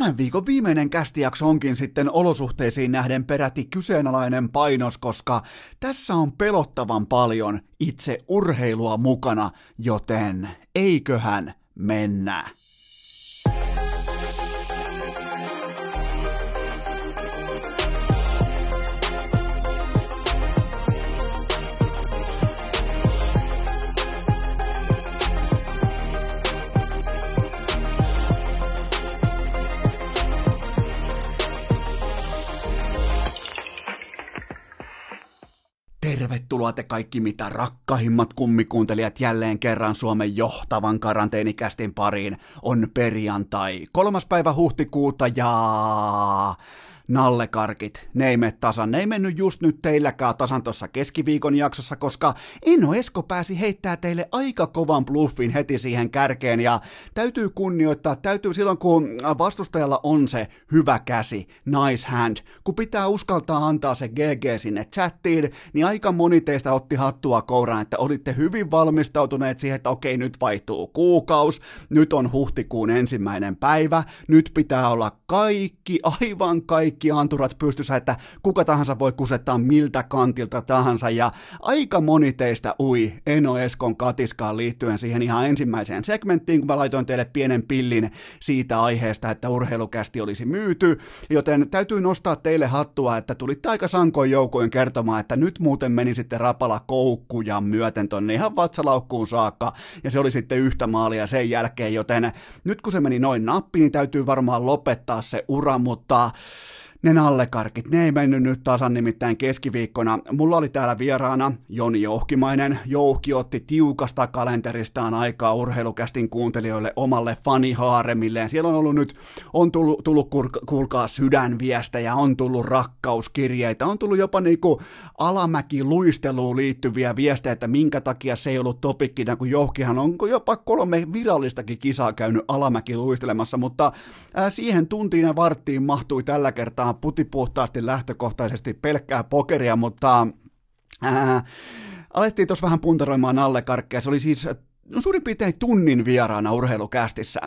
Tämän viikon viimeinen kästijakso onkin sitten olosuhteisiin nähden peräti kyseenalainen painos, koska tässä on pelottavan paljon itse urheilua mukana, joten eiköhän mennä. Tervetuloa te kaikki mitä rakkahimmat kummikuuntelijat jälleen kerran Suomen johtavan karanteenikästin pariin. On perjantai, kolmas päivä huhtikuuta ja nallekarkit, ne ei mene tasan. Ne ei mennyt just nyt teilläkään tasan tuossa keskiviikon jaksossa, koska Inno Esko pääsi heittää teille aika kovan bluffin heti siihen kärkeen ja täytyy kunnioittaa, täytyy silloin kun vastustajalla on se hyvä käsi, nice hand, kun pitää uskaltaa antaa se GG sinne chattiin, niin aika moni teistä otti hattua kouraan, että olitte hyvin valmistautuneet siihen, että okei, nyt vaihtuu kuukaus, nyt on huhtikuun ensimmäinen päivä, nyt pitää olla kaikki, aivan kaikki kaikki anturat pystyssä, että kuka tahansa voi kusettaa miltä kantilta tahansa, ja aika moni teistä ui Eno Eskon katiskaan liittyen siihen ihan ensimmäiseen segmenttiin, kun mä laitoin teille pienen pillin siitä aiheesta, että urheilukästi olisi myyty, joten täytyy nostaa teille hattua, että tulitte aika sankoin joukoin kertomaan, että nyt muuten meni sitten rapala koukkuja myöten tonne ihan vatsalaukkuun saakka, ja se oli sitten yhtä maalia sen jälkeen, joten nyt kun se meni noin nappiin, niin täytyy varmaan lopettaa se ura, mutta ne nallekarkit, ne ei mennyt nyt tasan nimittäin keskiviikkona. Mulla oli täällä vieraana Joni Jouhkimainen. Jouhki otti tiukasta kalenteristaan aikaa urheilukästin kuuntelijoille omalle fanihaaremilleen. Siellä on ollut nyt, on tullut, tullut kuulkaa sydänviestejä, on tullut rakkauskirjeitä, on tullut jopa niinku alamäki luisteluun liittyviä viestejä, että minkä takia se ei ollut topikkina, kun Jouhkihan on jopa kolme virallistakin kisaa käynyt alamäki luistelemassa, mutta siihen tuntiin ja varttiin mahtui tällä kertaa pelataan putipuhtaasti lähtökohtaisesti pelkkää pokeria, mutta ää, alettiin tuossa vähän puntaroimaan alle karkkeja. Se oli siis suurin piirtein tunnin vieraana urheilukästissä.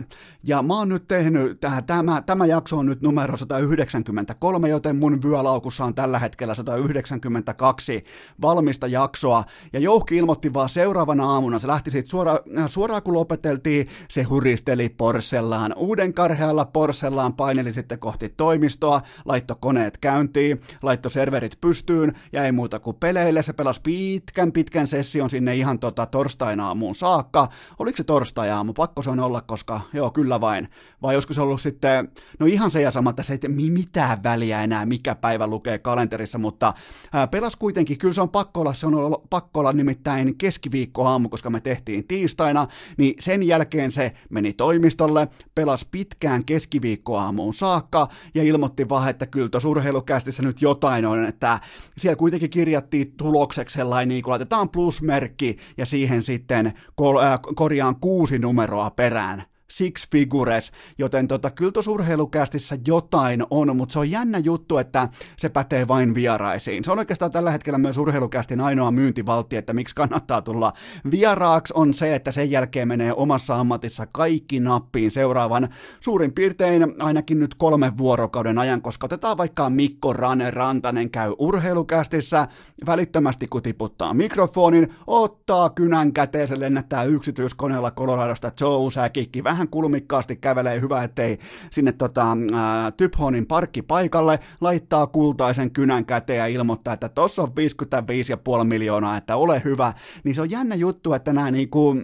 Ja mä oon nyt tehnyt, tähän, tämä, tämä jakso on nyt numero 193, joten mun vyölaukussa on tällä hetkellä 192 valmista jaksoa. Ja Jouhki ilmoitti vaan seuraavana aamuna, se lähti siitä suora, suoraan kun lopeteltiin, se huristeli Porsellaan. Uuden karhealla Porsellaan paineli sitten kohti toimistoa, laitto koneet käyntiin, laitto serverit pystyyn ja ei muuta kuin peleille. Se pelasi pitkän pitkän session sinne ihan tota torstaina aamuun saakka saakka. Oliko se torstai-aamu? Pakko se on olla, koska joo, kyllä vain. Vai joskus ollut sitten, no ihan se ja sama, että se ei mitään väliä enää, mikä päivä lukee kalenterissa, mutta ää, pelas kuitenkin, kyllä se on pakko olla, se on ollut, pakko olla nimittäin keskiviikkoaamu, koska me tehtiin tiistaina, niin sen jälkeen se meni toimistolle, pelas pitkään keskiviikkoaamuun saakka ja ilmoitti vaan, että kyllä tuossa urheilukästissä nyt jotain on, että siellä kuitenkin kirjattiin tulokseksi sellainen, niin kuin laitetaan plusmerkki ja siihen sitten kol- korjaan kuusi numeroa perään six figures, joten tota, kyllä tuossa urheilukästissä jotain on, mutta se on jännä juttu, että se pätee vain vieraisiin. Se on oikeastaan tällä hetkellä myös urheilukästin ainoa myyntivaltti, että miksi kannattaa tulla vieraaksi, on se, että sen jälkeen menee omassa ammatissa kaikki nappiin seuraavan suurin piirtein ainakin nyt kolmen vuorokauden ajan, koska otetaan vaikka Mikko Rane Rantanen käy urheilukästissä, välittömästi kun tiputtaa mikrofonin, ottaa kynän käteen, se lennättää yksityiskoneella Coloradosta Joe Säkikki vähän kulmikkaasti kävelee, hyvä ettei sinne tota, Typhonin parkkipaikalle, laittaa kultaisen kynän käteen ja ilmoittaa, että tossa on 55,5 miljoonaa, että ole hyvä, niin se on jännä juttu, että nämä niinku,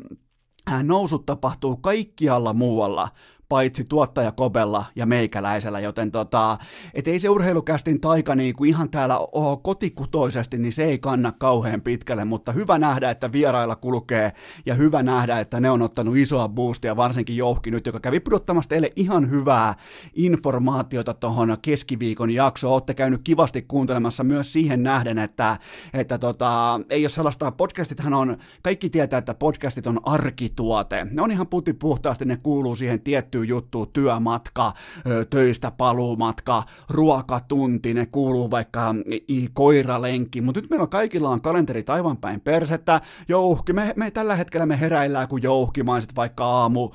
nousut tapahtuu kaikkialla muualla paitsi tuottaja Kobella ja meikäläisellä, joten tota, et ei se urheilukästin taika niin kuin ihan täällä ole kotikutoisesti, niin se ei kanna kauhean pitkälle, mutta hyvä nähdä, että vierailla kulkee ja hyvä nähdä, että ne on ottanut isoa boostia, varsinkin Jouhki nyt, joka kävi pudottamassa teille ihan hyvää informaatiota tuohon keskiviikon jaksoon. Olette käynyt kivasti kuuntelemassa myös siihen nähden, että, että tota, ei ole sellaista, podcastithan on, kaikki tietää, että podcastit on arkituote. Ne on ihan puhtaasti, ne kuuluu siihen tiettyyn tiettyä juttua, työmatka, töistä paluumatka, ruokatunti, ne kuuluu vaikka koiralenkki, mutta nyt meillä on kaikilla on kalenterit aivan päin persettä, jouhki, me, me tällä hetkellä me heräillään kuin jouhkimaan, sitten vaikka aamu,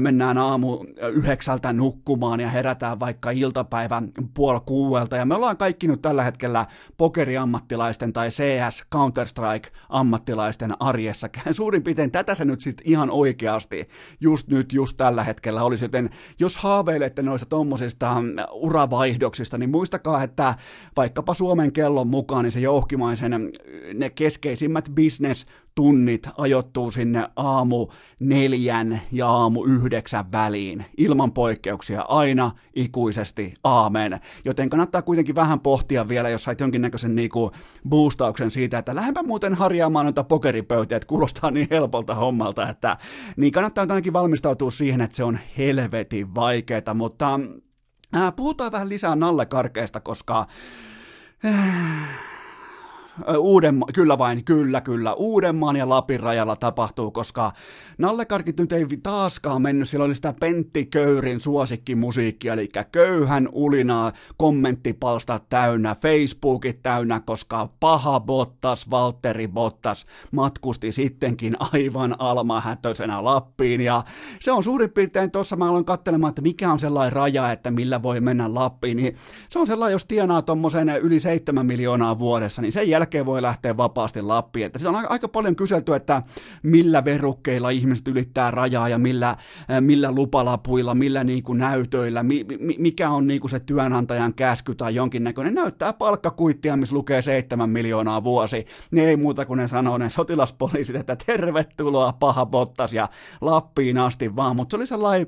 mennään aamu yhdeksältä nukkumaan ja herätään vaikka iltapäivän puoli kuuelta, ja me ollaan kaikki nyt tällä hetkellä pokeriammattilaisten tai CS Counter-Strike-ammattilaisten arjessa. Suurin piirtein tätä se nyt siis ihan oikeasti just nyt, just tällä hetkellä olisi, joten jos haaveilette noista tommosista uravaihdoksista, niin muistakaa, että vaikkapa Suomen kellon mukaan, niin se jouhkimaisen ne keskeisimmät business tunnit ajoittuu sinne aamu neljän ja aamu yhdeksän väliin, ilman poikkeuksia, aina ikuisesti, aamen. Joten kannattaa kuitenkin vähän pohtia vielä, jos sait jonkinnäköisen niinku boostauksen siitä, että lähdepä muuten harjaamaan noita pokeripöytiä, että kuulostaa niin helpolta hommalta, että niin kannattaa ainakin valmistautua siihen, että se on helvetin vaikeaa, mutta äh, puhutaan vähän lisää nallekarkeista, koska äh, Uudenma- kyllä vain, kyllä, kyllä, Uudenmaan ja Lapin rajalla tapahtuu, koska Nallekarkit nyt ei taaskaan mennyt, sillä oli sitä Pentti Köyrin suosikkimusiikkia, eli köyhän ulinaa, kommenttipalsta täynnä, Facebookit täynnä, koska paha Bottas, Valtteri Bottas matkusti sittenkin aivan almahätöisenä Lappiin, ja se on suurin piirtein tuossa, mä aloin katselemaan, että mikä on sellainen raja, että millä voi mennä Lappiin, niin se on sellainen, jos tienaa tuommoisen yli 7 miljoonaa vuodessa, niin sen jälkeen jälkeen voi lähteä vapaasti Lappiin. Että on aika paljon kyselty, että millä verukkeilla ihmiset ylittää rajaa ja millä, millä lupalapuilla, millä niin kuin näytöillä, mi, mikä on niin kuin se työnantajan käsky tai jonkinnäköinen. Näyttää palkkakuittia, missä lukee 7 miljoonaa vuosi. Ne ei muuta kuin ne sanoo ne sotilaspoliisit, että tervetuloa paha Bottas ja Lappiin asti vaan. Mutta se oli sellainen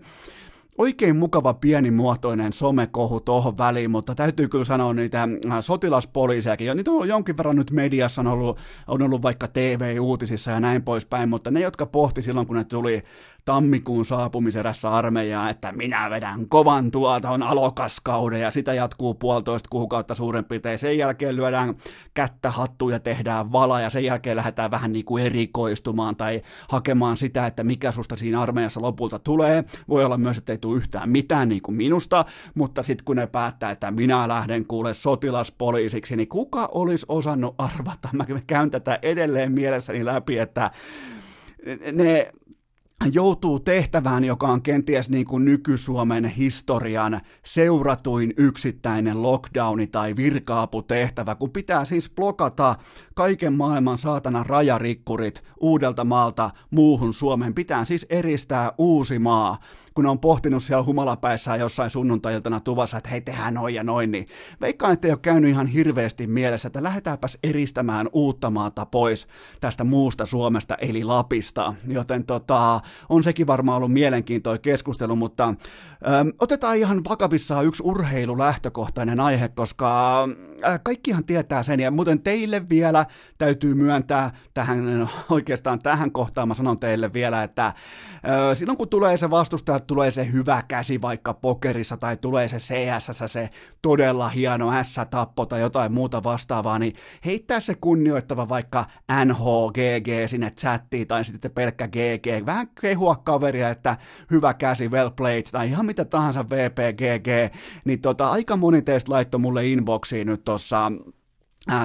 oikein mukava pienimuotoinen somekohu tuohon väliin, mutta täytyy kyllä sanoa niitä äh, sotilaspoliisejakin. Niitä on jonkin verran nyt mediassa, on ollut, on ollut vaikka TV-uutisissa ja näin poispäin, mutta ne, jotka pohti silloin, kun ne tuli tammikuun saapumiserässä armeijaa, että minä vedän kovan tuoton alokaskauden ja sitä jatkuu puolitoista kuukautta suurin piirtein. Sen jälkeen lyödään kättä hattuun ja tehdään vala ja sen jälkeen lähdetään vähän niin kuin erikoistumaan tai hakemaan sitä, että mikä susta siinä armeijassa lopulta tulee. Voi olla myös, että ei tule yhtään mitään niin kuin minusta, mutta sitten kun ne päättää, että minä lähden kuule sotilaspoliisiksi, niin kuka olisi osannut arvata? Mä käyn tätä edelleen mielessäni läpi, että ne joutuu tehtävään, joka on kenties niin kuin nyky-Suomen historian seuratuin yksittäinen lockdowni tai virkaaputehtävä, kun pitää siis blokata kaiken maailman saatana rajarikkurit uudelta maalta muuhun Suomeen. Pitää siis eristää uusi maa kun on pohtinut siellä humalapäissään jossain sunnuntailtana tuvassa, että hei, tehdään noin ja noin, niin veikkaan, että ei ole käynyt ihan hirveästi mielessä, että lähdetäänpäs eristämään uutta maata pois tästä muusta Suomesta, eli Lapista. Joten tota, on sekin varmaan ollut mielenkiintoinen keskustelu, mutta ö, otetaan ihan vakavissaan yksi urheilulähtökohtainen aihe, koska ö, kaikkihan tietää sen, ja muuten teille vielä täytyy myöntää tähän, oikeastaan tähän kohtaan mä sanon teille vielä, että ö, silloin kun tulee se vastustaja tulee se hyvä käsi vaikka pokerissa tai tulee se CSS, se todella hieno S-tappo tai jotain muuta vastaavaa, niin heittää se kunnioittava vaikka NHGG sinne chattiin tai sitten pelkkä GG, vähän kehua kaveria, että hyvä käsi, well played tai ihan mitä tahansa VPGG, niin tota, aika moni teistä laittoi mulle inboxiin nyt tuossa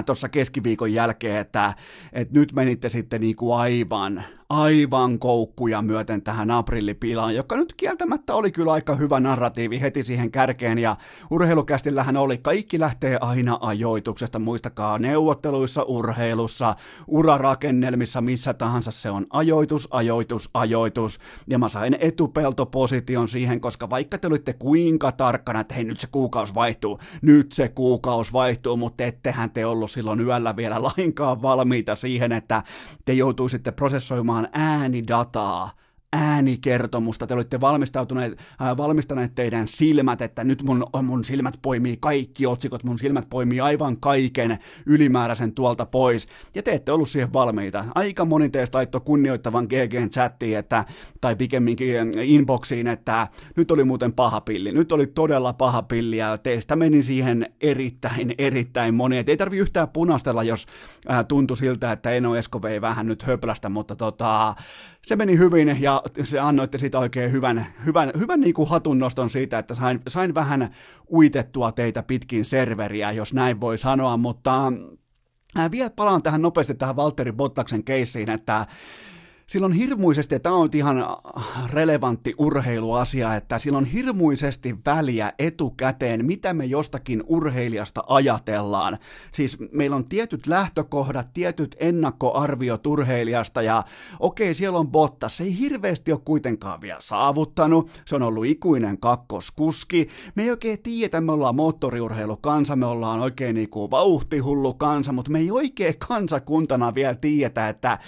tuossa keskiviikon jälkeen, että, että nyt menitte sitten niin kuin aivan, aivan koukkuja myöten tähän aprillipilaan, joka nyt kieltämättä oli kyllä aika hyvä narratiivi heti siihen kärkeen, ja urheilukästillähän oli, kaikki lähtee aina ajoituksesta, muistakaa neuvotteluissa, urheilussa, urarakennelmissa, missä tahansa se on. Ajoitus, ajoitus, ajoitus, ja mä sain etupeltoposition siihen, koska vaikka te olitte kuinka tarkkana, että hei nyt se kuukausi vaihtuu, nyt se kuukausi vaihtuu, mutta ettehän te ollut silloin yöllä vielä lainkaan valmiita siihen, että te joutuisitte prosessoimaan hakemaan äänidataa äänikertomusta, te olitte valmistautuneet, äh, valmistaneet teidän silmät, että nyt mun, mun silmät poimii kaikki otsikot, mun silmät poimii aivan kaiken ylimääräisen tuolta pois, ja te ette ollut siihen valmiita. Aika moni teistä laittoi kunnioittavan GGn chattiin, että, tai pikemminkin inboxiin, että nyt oli muuten paha pilli, nyt oli todella paha pilli, ja teistä meni siihen erittäin, erittäin moni. Et ei tarvi yhtään punastella, jos äh, tuntui siltä, että Eno Esko vei vähän nyt höplästä, mutta tota, se meni hyvin ja se annoitte siitä oikein hyvän, hyvän, hyvän niin kuin hatunnoston siitä, että sain, sain vähän uitettua teitä pitkin serveriä, jos näin voi sanoa, mutta äh, vielä palaan tähän nopeasti tähän Valtteri Bottaksen keissiin, että sillä on hirmuisesti, ja tämä on ihan relevantti urheiluasia, että sillä on hirmuisesti väliä etukäteen, mitä me jostakin urheilijasta ajatellaan. Siis meillä on tietyt lähtökohdat, tietyt ennakkoarviot urheilijasta, ja okei, siellä on botta, se ei hirveästi ole kuitenkaan vielä saavuttanut, se on ollut ikuinen kakkoskuski, me ei oikein tiedä, me ollaan moottoriurheilukansa, me ollaan oikein niinku vauhtihullu kansa, mutta me ei oikein kansakuntana vielä tiedetä, että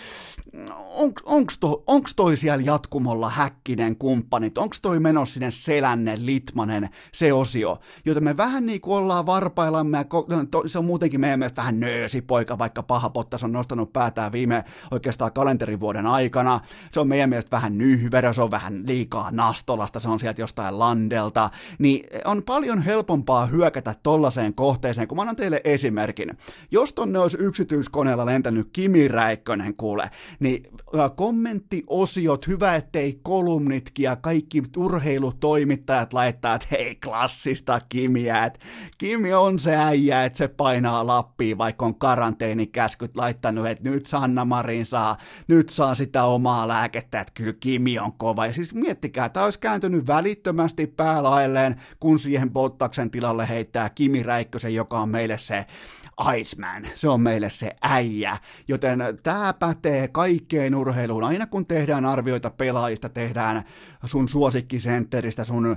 on, onks, to, onks toi siellä jatkumolla Häkkinen kumppanit, onks toi menossa sinne Selänne, Litmanen, se osio, joten me vähän niin kuin ollaan varpaillamme, ja no, to, se on muutenkin meidän mielestä vähän nöösipoika, vaikka paha Pottas on nostanut päätään viime oikeastaan kalenterivuoden aikana, se on meidän mielestä vähän nyhverö, se on vähän liikaa nastolasta, se on sieltä jostain landelta, niin on paljon helpompaa hyökätä tollaiseen kohteeseen, kun mä annan teille esimerkin. Jos tonne olisi yksityiskoneella lentänyt Kimi Räikkönen kuule, niin kommenttiosiot, hyvä ettei kolumnitkin ja kaikki urheilutoimittajat laittaa, että hei klassista Kimiä, että Kimi on se äijä, että se painaa Lappiin, vaikka on karanteenikäskyt laittanut, että nyt Sanna Marin saa, nyt saa sitä omaa lääkettä, että kyllä Kimi on kova. Ja siis miettikää, tämä olisi kääntynyt välittömästi päälailleen, kun siihen Bottaksen tilalle heittää Kimi Räikkösen, joka on meille se Iceman, se on meille se äijä, joten tämä pätee kaikkeen urheiluun. Aina kun tehdään arvioita pelaajista, tehdään sun suosikkisentteristä, sun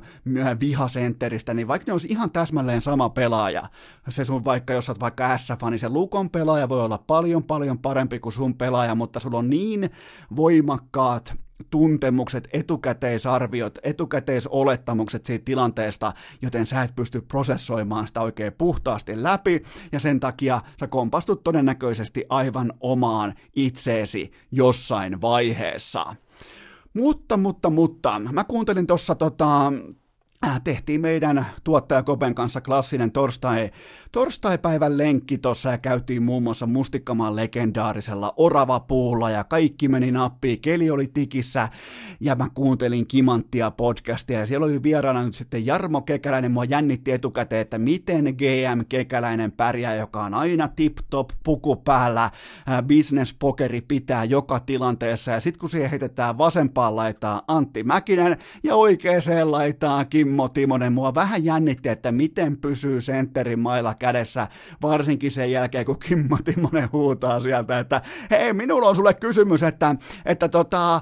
vihasentteristä, niin vaikka ne olisi ihan täsmälleen sama pelaaja, se sun vaikka, jos olet vaikka S-fani, se Lukon pelaaja voi olla paljon paljon parempi kuin sun pelaaja, mutta sulla on niin voimakkaat tuntemukset, etukäteisarviot, etukäteisolettamukset siitä tilanteesta, joten sä et pysty prosessoimaan sitä oikein puhtaasti läpi, ja sen takia sä kompastut todennäköisesti aivan omaan itseesi jossain vaiheessa. Mutta, mutta, mutta, mä kuuntelin tuossa tota, tehtiin meidän tuottaja Kopen kanssa klassinen torstai, torstaipäivän lenkki tuossa ja käytiin muun muassa Mustikkamaan legendaarisella Orava-puulla ja kaikki meni nappiin, keli oli tikissä ja mä kuuntelin Kimanttia podcastia ja siellä oli vieraana nyt sitten Jarmo Kekäläinen, mua jännitti etukäteen, että miten GM Kekäläinen pärjää, joka on aina tip-top puku päällä, äh, business pokeri pitää joka tilanteessa. Ja sitten kun siihen heitetään vasempaan laitaa Antti Mäkinen ja oikeaan laitaan Kim Kimmo Timonen. Mua vähän jännitti, että miten pysyy sentterin mailla kädessä, varsinkin sen jälkeen, kun Kimmo Timonen huutaa sieltä, että hei, minulla on sulle kysymys, että, että tota,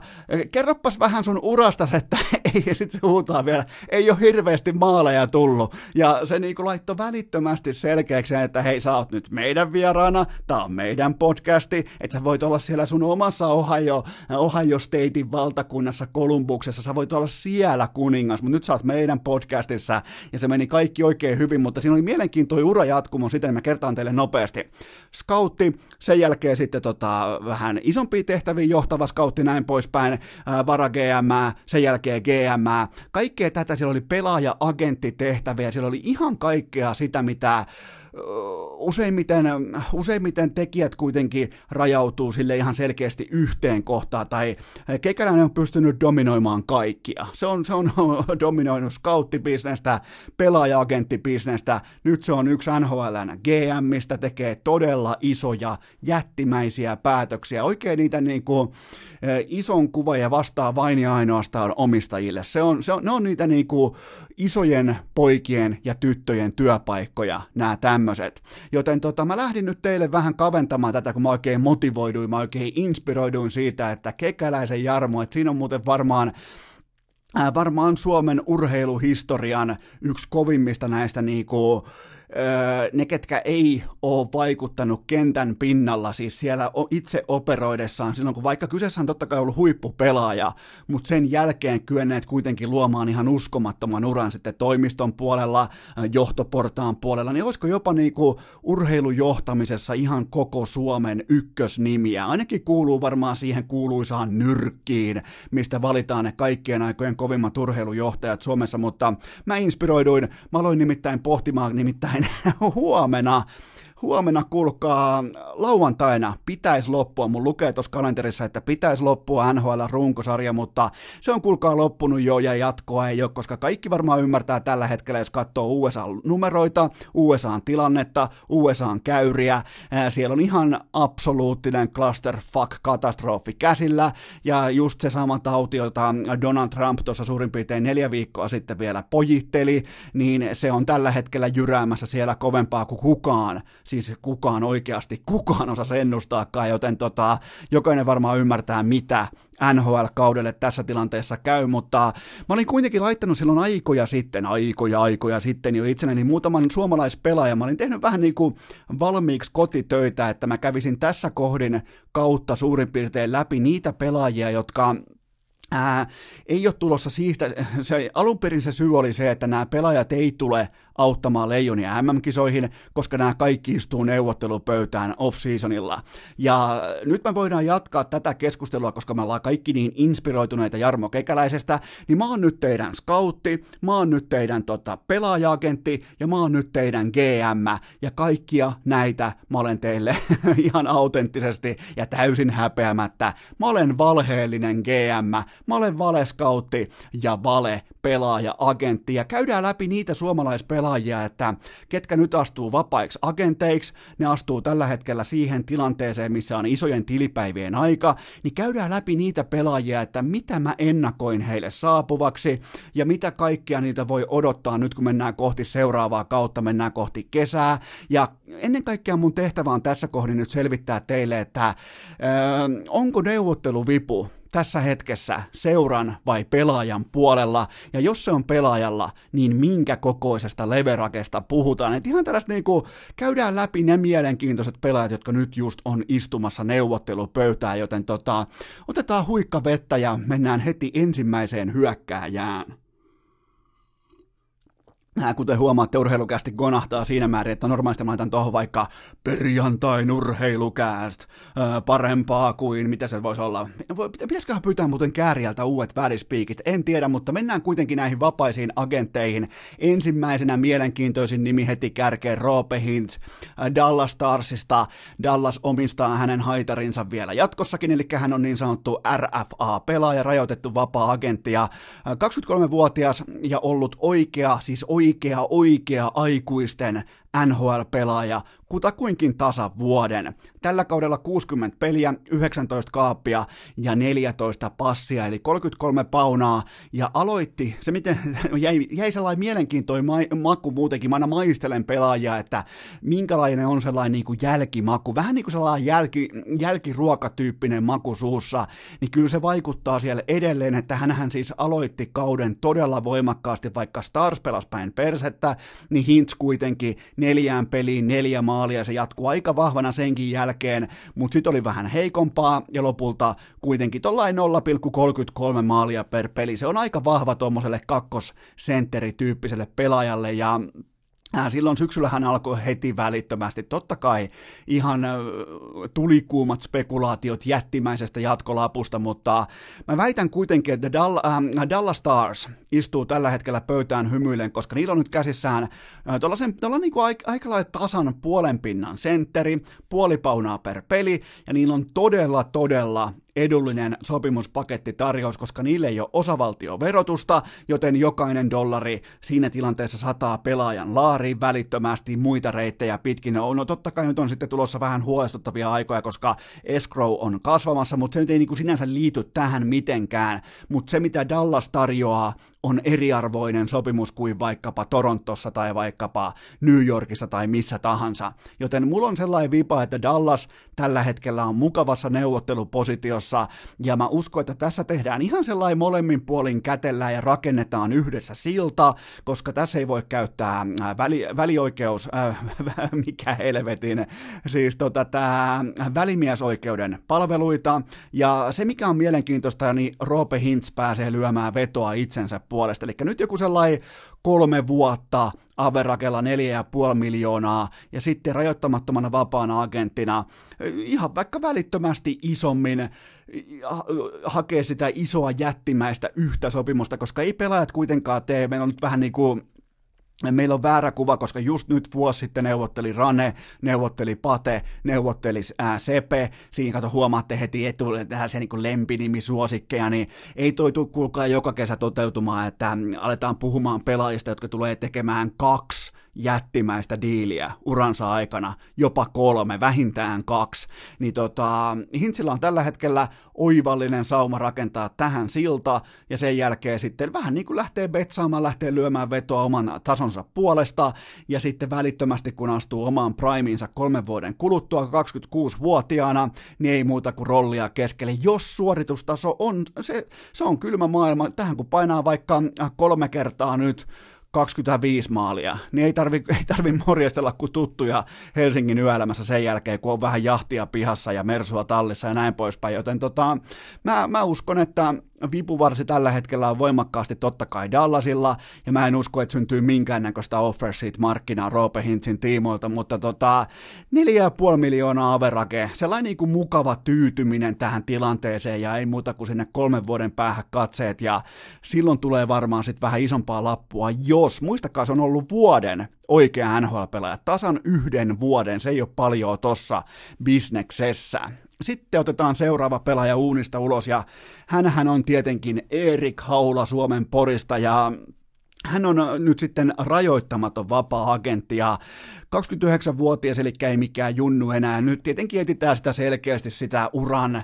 kerroppas vähän sun urastas, että ei, ja sitten se huutaa vielä, ei ole hirveästi maaleja tullut. Ja se niin kuin laittoi välittömästi selkeäksi, että hei, sä oot nyt meidän vieraana, tää on meidän podcasti, että sä voit olla siellä sun omassa Ohio, Ohio Statein valtakunnassa Kolumbuksessa, sä voit olla siellä kuningas, mutta nyt sä oot meidän podcastissa, ja se meni kaikki oikein hyvin, mutta siinä oli mielenkiintoinen ura jatkumo, siten mä kertaan teille nopeasti. Scoutti, sen jälkeen sitten tota, vähän isompia tehtäviä johtava scoutti, näin poispäin, ää, vara GM, sen jälkeen GM, kaikkea tätä, siellä oli pelaaja-agenttitehtäviä, siellä oli ihan kaikkea sitä, mitä useimmiten, useimmiten tekijät kuitenkin rajautuu sille ihan selkeästi yhteen kohtaan, tai Kekäläinen on pystynyt dominoimaan kaikkia. Se on, se on dominoinut scouttibisnestä, pelaaja-agenttibisnestä, nyt se on yksi NHLn GMistä, tekee todella isoja, jättimäisiä päätöksiä, oikein niitä niin kuin, ison kuva ja vastaa vain ja ainoastaan omistajille. Se on, se on, ne on niitä niin kuin isojen poikien ja tyttöjen työpaikkoja, nämä. Joten tota, mä lähdin nyt teille vähän kaventamaan tätä, kun mä oikein motivoiduin, mä oikein inspiroiduin siitä, että kekäläisen Jarmo, että siinä on muuten varmaan varmaan Suomen urheiluhistorian yksi kovimmista näistä niinku, ne, ketkä ei ole vaikuttanut kentän pinnalla, siis siellä itse operoidessaan, silloin kun vaikka kyseessä on totta kai ollut huippupelaaja, mutta sen jälkeen kyenneet kuitenkin luomaan ihan uskomattoman uran sitten toimiston puolella, johtoportaan puolella, niin olisiko jopa niinku urheilujohtamisessa ihan koko Suomen ykkösnimiä. Ainakin kuuluu varmaan siihen kuuluisaan nyrkkiin, mistä valitaan ne kaikkien aikojen kovimmat urheilujohtajat Suomessa, mutta mä inspiroiduin, mä aloin nimittäin pohtimaan nimittäin nimittäin huomenna huomenna kuulkaa lauantaina pitäisi loppua, mun lukee tuossa kalenterissa, että pitäisi loppua NHL runkosarja, mutta se on kuulkaa loppunut jo ja jatkoa ei ole, koska kaikki varmaan ymmärtää tällä hetkellä, jos katsoo USA-numeroita, USA-tilannetta, USA-käyriä, siellä on ihan absoluuttinen clusterfuck-katastrofi käsillä, ja just se sama tauti, jota Donald Trump tuossa suurin piirtein neljä viikkoa sitten vielä pojitteli, niin se on tällä hetkellä jyräämässä siellä kovempaa kuin kukaan, siis kukaan oikeasti, kukaan osaa ennustaakaan, joten tota, jokainen varmaan ymmärtää, mitä NHL-kaudelle tässä tilanteessa käy, mutta mä olin kuitenkin laittanut silloin aikoja sitten, aikoja, aikoja sitten jo itselleni muutaman suomalaispelaajan. Mä olin tehnyt vähän niin kuin valmiiksi kotitöitä, että mä kävisin tässä kohdin kautta suurin piirtein läpi niitä pelaajia, jotka Ää, ei ole tulossa siitä, se, alun perin se syy oli se, että nämä pelaajat ei tule auttamaan Leijonia MM-kisoihin, koska nämä kaikki istuu neuvottelupöytään off-seasonilla. Ja nyt me voidaan jatkaa tätä keskustelua, koska me ollaan kaikki niin inspiroituneita Jarmo Kekäläisestä, niin mä oon nyt teidän scoutti, mä oon nyt teidän tota, pelaaja-agentti ja mä oon nyt teidän GM, ja kaikkia näitä mä olen teille ihan autenttisesti ja täysin häpeämättä. Mä olen valheellinen GM, mä olen valeskautti ja vale pelaaja-agentti, ja käydään läpi niitä suomalaispelaajia, pelaajia, että ketkä nyt astuu vapaiksi agenteiksi, ne astuu tällä hetkellä siihen tilanteeseen, missä on isojen tilipäivien aika, niin käydään läpi niitä pelaajia, että mitä mä ennakoin heille saapuvaksi ja mitä kaikkia niitä voi odottaa nyt, kun mennään kohti seuraavaa kautta, mennään kohti kesää. Ja ennen kaikkea mun tehtävä on tässä kohdin nyt selvittää teille, että öö, onko neuvotteluvipu tässä hetkessä seuran vai pelaajan puolella, ja jos se on pelaajalla, niin minkä kokoisesta leverakesta puhutaan. Et ihan tällaista niin kuin, käydään läpi ne mielenkiintoiset pelaajat, jotka nyt just on istumassa neuvottelupöytään, joten tota, otetaan huikka vettä ja mennään heti ensimmäiseen hyökkääjään. Äh, kuten huomaatte, urheilukästi gonahtaa siinä määrin, että normaalisti mä laitan tuohon vaikka perjantain urheilukäst, äh, parempaa kuin, mitä se voisi olla. Pitäisiköhän pyytää muuten kääriältä uudet välispiikit, en tiedä, mutta mennään kuitenkin näihin vapaisiin agentteihin. Ensimmäisenä mielenkiintoisin nimi heti kärkeen Roope Hintz äh, Dallas Starsista. Dallas omistaa hänen haitarinsa vielä jatkossakin, eli hän on niin sanottu RFA-pelaaja, rajoitettu vapaa-agentti, ja 23-vuotias ja ollut oikea, siis oikea oikea, oikea aikuisten NHL-pelaaja kutakuinkin tasa vuoden. Tällä kaudella 60 peliä, 19 kaappia ja 14 passia, eli 33 paunaa, ja aloitti, se miten jäi, jäi sellainen mielenkiintoinen ma- maku muutenkin, mä aina maistelen pelaajia, että minkälainen on sellainen niin kuin jälkimaku, vähän niin kuin sellainen jälki, jälkiruokatyyppinen maku suussa, niin kyllä se vaikuttaa siellä edelleen, että hänhän siis aloitti kauden todella voimakkaasti, vaikka Stars pelasi päin persettä, niin Hintz kuitenkin neljään peliin neljä maalia, se jatkuu aika vahvana senkin jälkeen, mutta sitten oli vähän heikompaa ja lopulta kuitenkin tuollain 0,33 maalia per peli. Se on aika vahva tuommoiselle kakkosentterityyppiselle pelaajalle ja silloin syksyllä hän alkoi heti välittömästi, totta kai ihan äh, tulikuumat spekulaatiot jättimäisestä jatkolapusta, mutta mä väitän kuitenkin, että äh, Dallas Stars istuu tällä hetkellä pöytään hymyillen, koska niillä on nyt käsissään tuollaisen, tuolla niin aika lailla tasan puolen pinnan sentteri, puoli paunaa per peli, ja niillä on todella, todella edullinen sopimuspaketti tarjous, koska niille ei ole osavaltioverotusta, joten jokainen dollari siinä tilanteessa sataa pelaajan laariin välittömästi muita reittejä pitkin. No, no totta kai nyt on sitten tulossa vähän huolestuttavia aikoja, koska escrow on kasvamassa, mutta se nyt ei niin kuin sinänsä liity tähän mitenkään. Mutta se, mitä Dallas tarjoaa, on eriarvoinen sopimus kuin vaikkapa Torontossa tai vaikkapa New Yorkissa tai missä tahansa. Joten mulla on sellainen vipa, että Dallas tällä hetkellä on mukavassa neuvottelupositiossa, ja mä uskon, että tässä tehdään ihan sellainen molemmin puolin kätellä ja rakennetaan yhdessä silta, koska tässä ei voi käyttää äh, väli, välioikeus, äh, mikä helvetin, siis tota, tämä välimiesoikeuden palveluita, ja se mikä on mielenkiintoista, niin Roope Hintz pääsee lyömään vetoa itsensä puolesta. Eli nyt joku sellainen kolme vuotta Averakella 4,5 miljoonaa ja sitten rajoittamattomana vapaana agenttina ihan vaikka välittömästi isommin hakee sitä isoa jättimäistä yhtä sopimusta, koska ei pelaajat kuitenkaan tee, meillä on nyt vähän niin kuin meillä on väärä kuva, koska just nyt vuosi sitten neuvotteli Rane, neuvotteli Pate, neuvotteli ää, Sepe, siinä kato huomaatte heti etu, se niin lempinimi suosikkeja, niin ei toi tuu kuulkaa joka kesä toteutumaan, että aletaan puhumaan pelaajista, jotka tulee tekemään kaksi jättimäistä diiliä uransa aikana, jopa kolme, vähintään kaksi, niin tota, Hintsillä on tällä hetkellä oivallinen sauma rakentaa tähän silta, ja sen jälkeen sitten vähän niin kuin lähtee betsaamaan, lähtee lyömään vetoa oman tasonsa puolesta, ja sitten välittömästi kun astuu omaan primeinsa kolmen vuoden kuluttua 26-vuotiaana, niin ei muuta kuin rollia keskelle. Jos suoritustaso on, se, se on kylmä maailma, tähän kun painaa vaikka kolme kertaa nyt 25 maalia, niin ei tarvi, ei tarvi morjestella kuin tuttuja Helsingin yöelämässä sen jälkeen, kun on vähän jahtia pihassa ja mersua tallissa ja näin poispäin, joten tota, mä, mä uskon, että vipuvarsi tällä hetkellä on voimakkaasti totta kai Dallasilla, ja mä en usko, että syntyy minkäännäköistä offer sheet markkinaa Roope Hintsin tiimoilta, mutta tota, 4,5 miljoonaa average, sellainen niin kuin mukava tyytyminen tähän tilanteeseen, ja ei muuta kuin sinne kolmen vuoden päähän katseet, ja silloin tulee varmaan sitten vähän isompaa lappua, jos, muistakaa se on ollut vuoden oikea NHL-pelaaja, tasan yhden vuoden, se ei ole paljon tossa bisneksessä. Sitten otetaan seuraava pelaaja uunista ulos ja hänhän on tietenkin Erik Haula Suomen porista ja hän on nyt sitten rajoittamaton vapaa-agentti ja 29-vuotias, eli ei mikään junnu enää. Nyt tietenkin etsitään sitä selkeästi sitä uran, äh,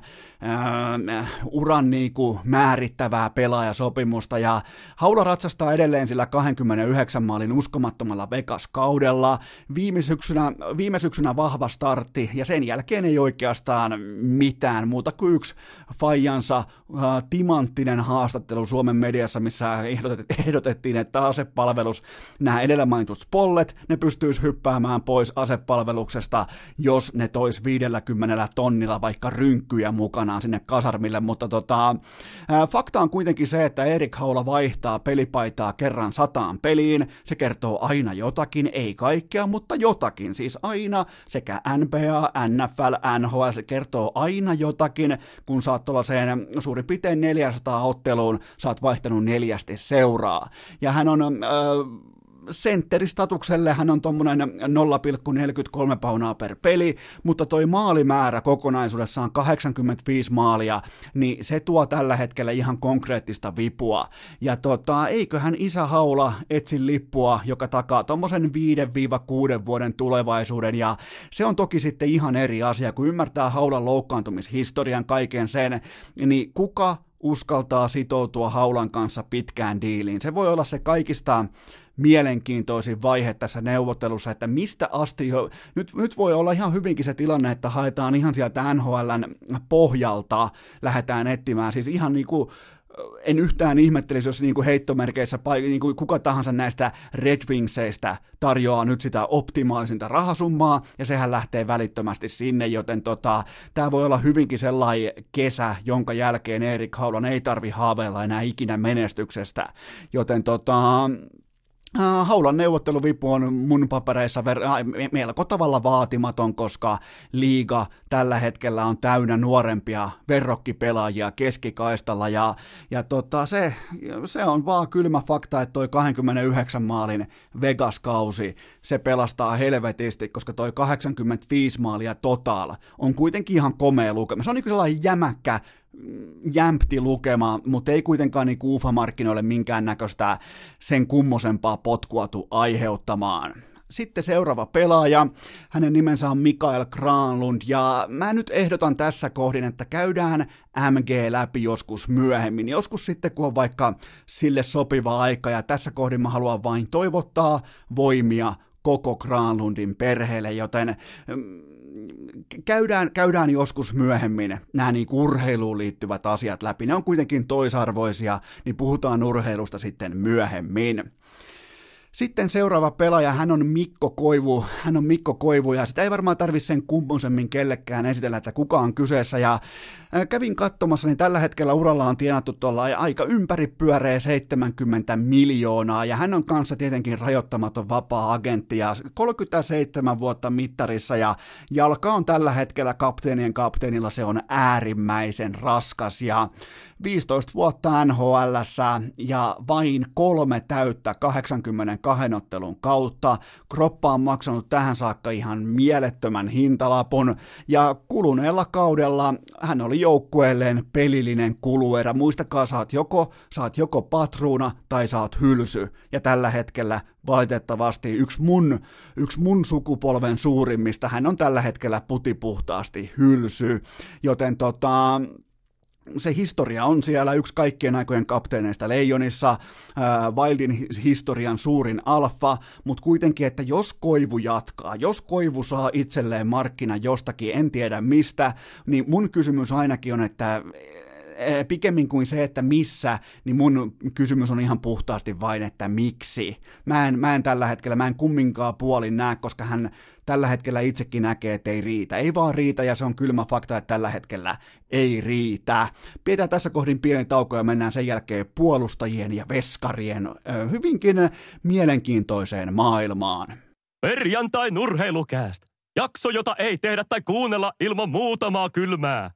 uran niin kuin määrittävää pelaajasopimusta, ja Haula ratsastaa edelleen sillä 29 maalin uskomattomalla Vegas-kaudella. Viime syksynä, viime syksynä vahva startti, ja sen jälkeen ei oikeastaan mitään muuta kuin yksi Fajansa äh, timanttinen haastattelu Suomen mediassa, missä ehdotettiin, että asepalvelus, nämä edellä mainitut spollet, ne pystyisi hyppäämään hyppäämään pois asepalveluksesta, jos ne tois 50 tonnilla vaikka rynkkyjä mukanaan sinne kasarmille, mutta tota, fakta on kuitenkin se, että Erik Haula vaihtaa pelipaitaa kerran sataan peliin, se kertoo aina jotakin, ei kaikkea, mutta jotakin, siis aina sekä NBA, NFL, NHL, se kertoo aina jotakin, kun sä oot tuollaiseen suurin piirtein 400 otteluun, sä oot vaihtanut neljästi seuraa. Ja hän on äh, sentteristatukselle hän on tuommoinen 0,43 paunaa per peli, mutta toi maalimäärä kokonaisuudessaan 85 maalia, niin se tuo tällä hetkellä ihan konkreettista vipua. Ja tota, eiköhän isä Haula etsi lippua, joka takaa tuommoisen 5-6 vuoden tulevaisuuden, ja se on toki sitten ihan eri asia, kun ymmärtää Haulan loukkaantumishistorian kaiken sen, niin kuka uskaltaa sitoutua Haulan kanssa pitkään diiliin. Se voi olla se kaikista mielenkiintoisin vaihe tässä neuvottelussa, että mistä asti jo, nyt, nyt voi olla ihan hyvinkin se tilanne, että haetaan ihan sieltä NHLn pohjalta, lähdetään etsimään, siis ihan niin kuin en yhtään ihmettelisi, jos niin kuin heittomerkeissä niin kuin kuka tahansa näistä Red Wingseistä tarjoaa nyt sitä optimaalisinta rahasummaa, ja sehän lähtee välittömästi sinne, joten tota, tämä voi olla hyvinkin sellainen kesä, jonka jälkeen Erik Haulan ei tarvi haaveilla enää ikinä menestyksestä, joten tota, Haulan neuvotteluvipu on mun papereissa ver- melko tavalla vaatimaton, koska liiga tällä hetkellä on täynnä nuorempia verrokkipelaajia keskikaistalla ja, ja tota, se, se, on vaan kylmä fakta, että toi 29 maalin Vegas-kausi, se pelastaa helvetisti, koska toi 85 maalia total on kuitenkin ihan komea lukema. Se on niin sellainen jämäkkä jämpti lukema, mutta ei kuitenkaan niin UFA-markkinoille minkäännäköistä sen kummosempaa potkua tuu aiheuttamaan. Sitten seuraava pelaaja, hänen nimensä on Mikael Granlund, ja mä nyt ehdotan tässä kohdin, että käydään MG läpi joskus myöhemmin, joskus sitten kun on vaikka sille sopiva aika, ja tässä kohdin mä haluan vain toivottaa voimia koko Granlundin perheelle, joten mm, käydään, käydään joskus myöhemmin nämä niin urheiluun liittyvät asiat läpi. Ne on kuitenkin toisarvoisia, niin puhutaan urheilusta sitten myöhemmin. Sitten seuraava pelaaja, hän on Mikko Koivu. Hän on Mikko Koivu ja sitä ei varmaan tarvitse sen kummosemmin kellekään esitellä, että kuka on kyseessä. Ja kävin katsomassa, niin tällä hetkellä uralla on tienattu tuolla aika ympäripyöreä 70 miljoonaa. Ja hän on kanssa tietenkin rajoittamaton vapaa-agentti ja 37 vuotta mittarissa ja jalka on tällä hetkellä kapteenien kapteenilla se on äärimmäisen raskas. Ja 15 vuotta nhl ja vain kolme täyttä 82 ottelun kautta. Kroppa on maksanut tähän saakka ihan mielettömän hintalapun ja kuluneella kaudella hän oli joukkueelleen pelillinen kuluerä. Muistakaa, saat joko, saat joko patruuna tai saat hylsy. Ja tällä hetkellä valitettavasti yksi mun, yksi mun sukupolven suurimmista, hän on tällä hetkellä putipuhtaasti hylsy. Joten tota, se historia on siellä yksi kaikkien aikojen kapteeneista Leijonissa, äh, Wildin historian suurin alfa, mutta kuitenkin, että jos Koivu jatkaa, jos Koivu saa itselleen markkina jostakin, en tiedä mistä, niin mun kysymys ainakin on, että pikemmin kuin se, että missä, niin mun kysymys on ihan puhtaasti vain, että miksi. Mä en, mä en tällä hetkellä, mä en kumminkaan puolin näe, koska hän tällä hetkellä itsekin näkee, että ei riitä. Ei vaan riitä ja se on kylmä fakta, että tällä hetkellä ei riitä. Pidetään tässä kohdin pieni tauko ja mennään sen jälkeen puolustajien ja veskarien hyvinkin mielenkiintoiseen maailmaan. Perjantai nurheilukääst. Jakso, jota ei tehdä tai kuunnella ilman muutamaa kylmää.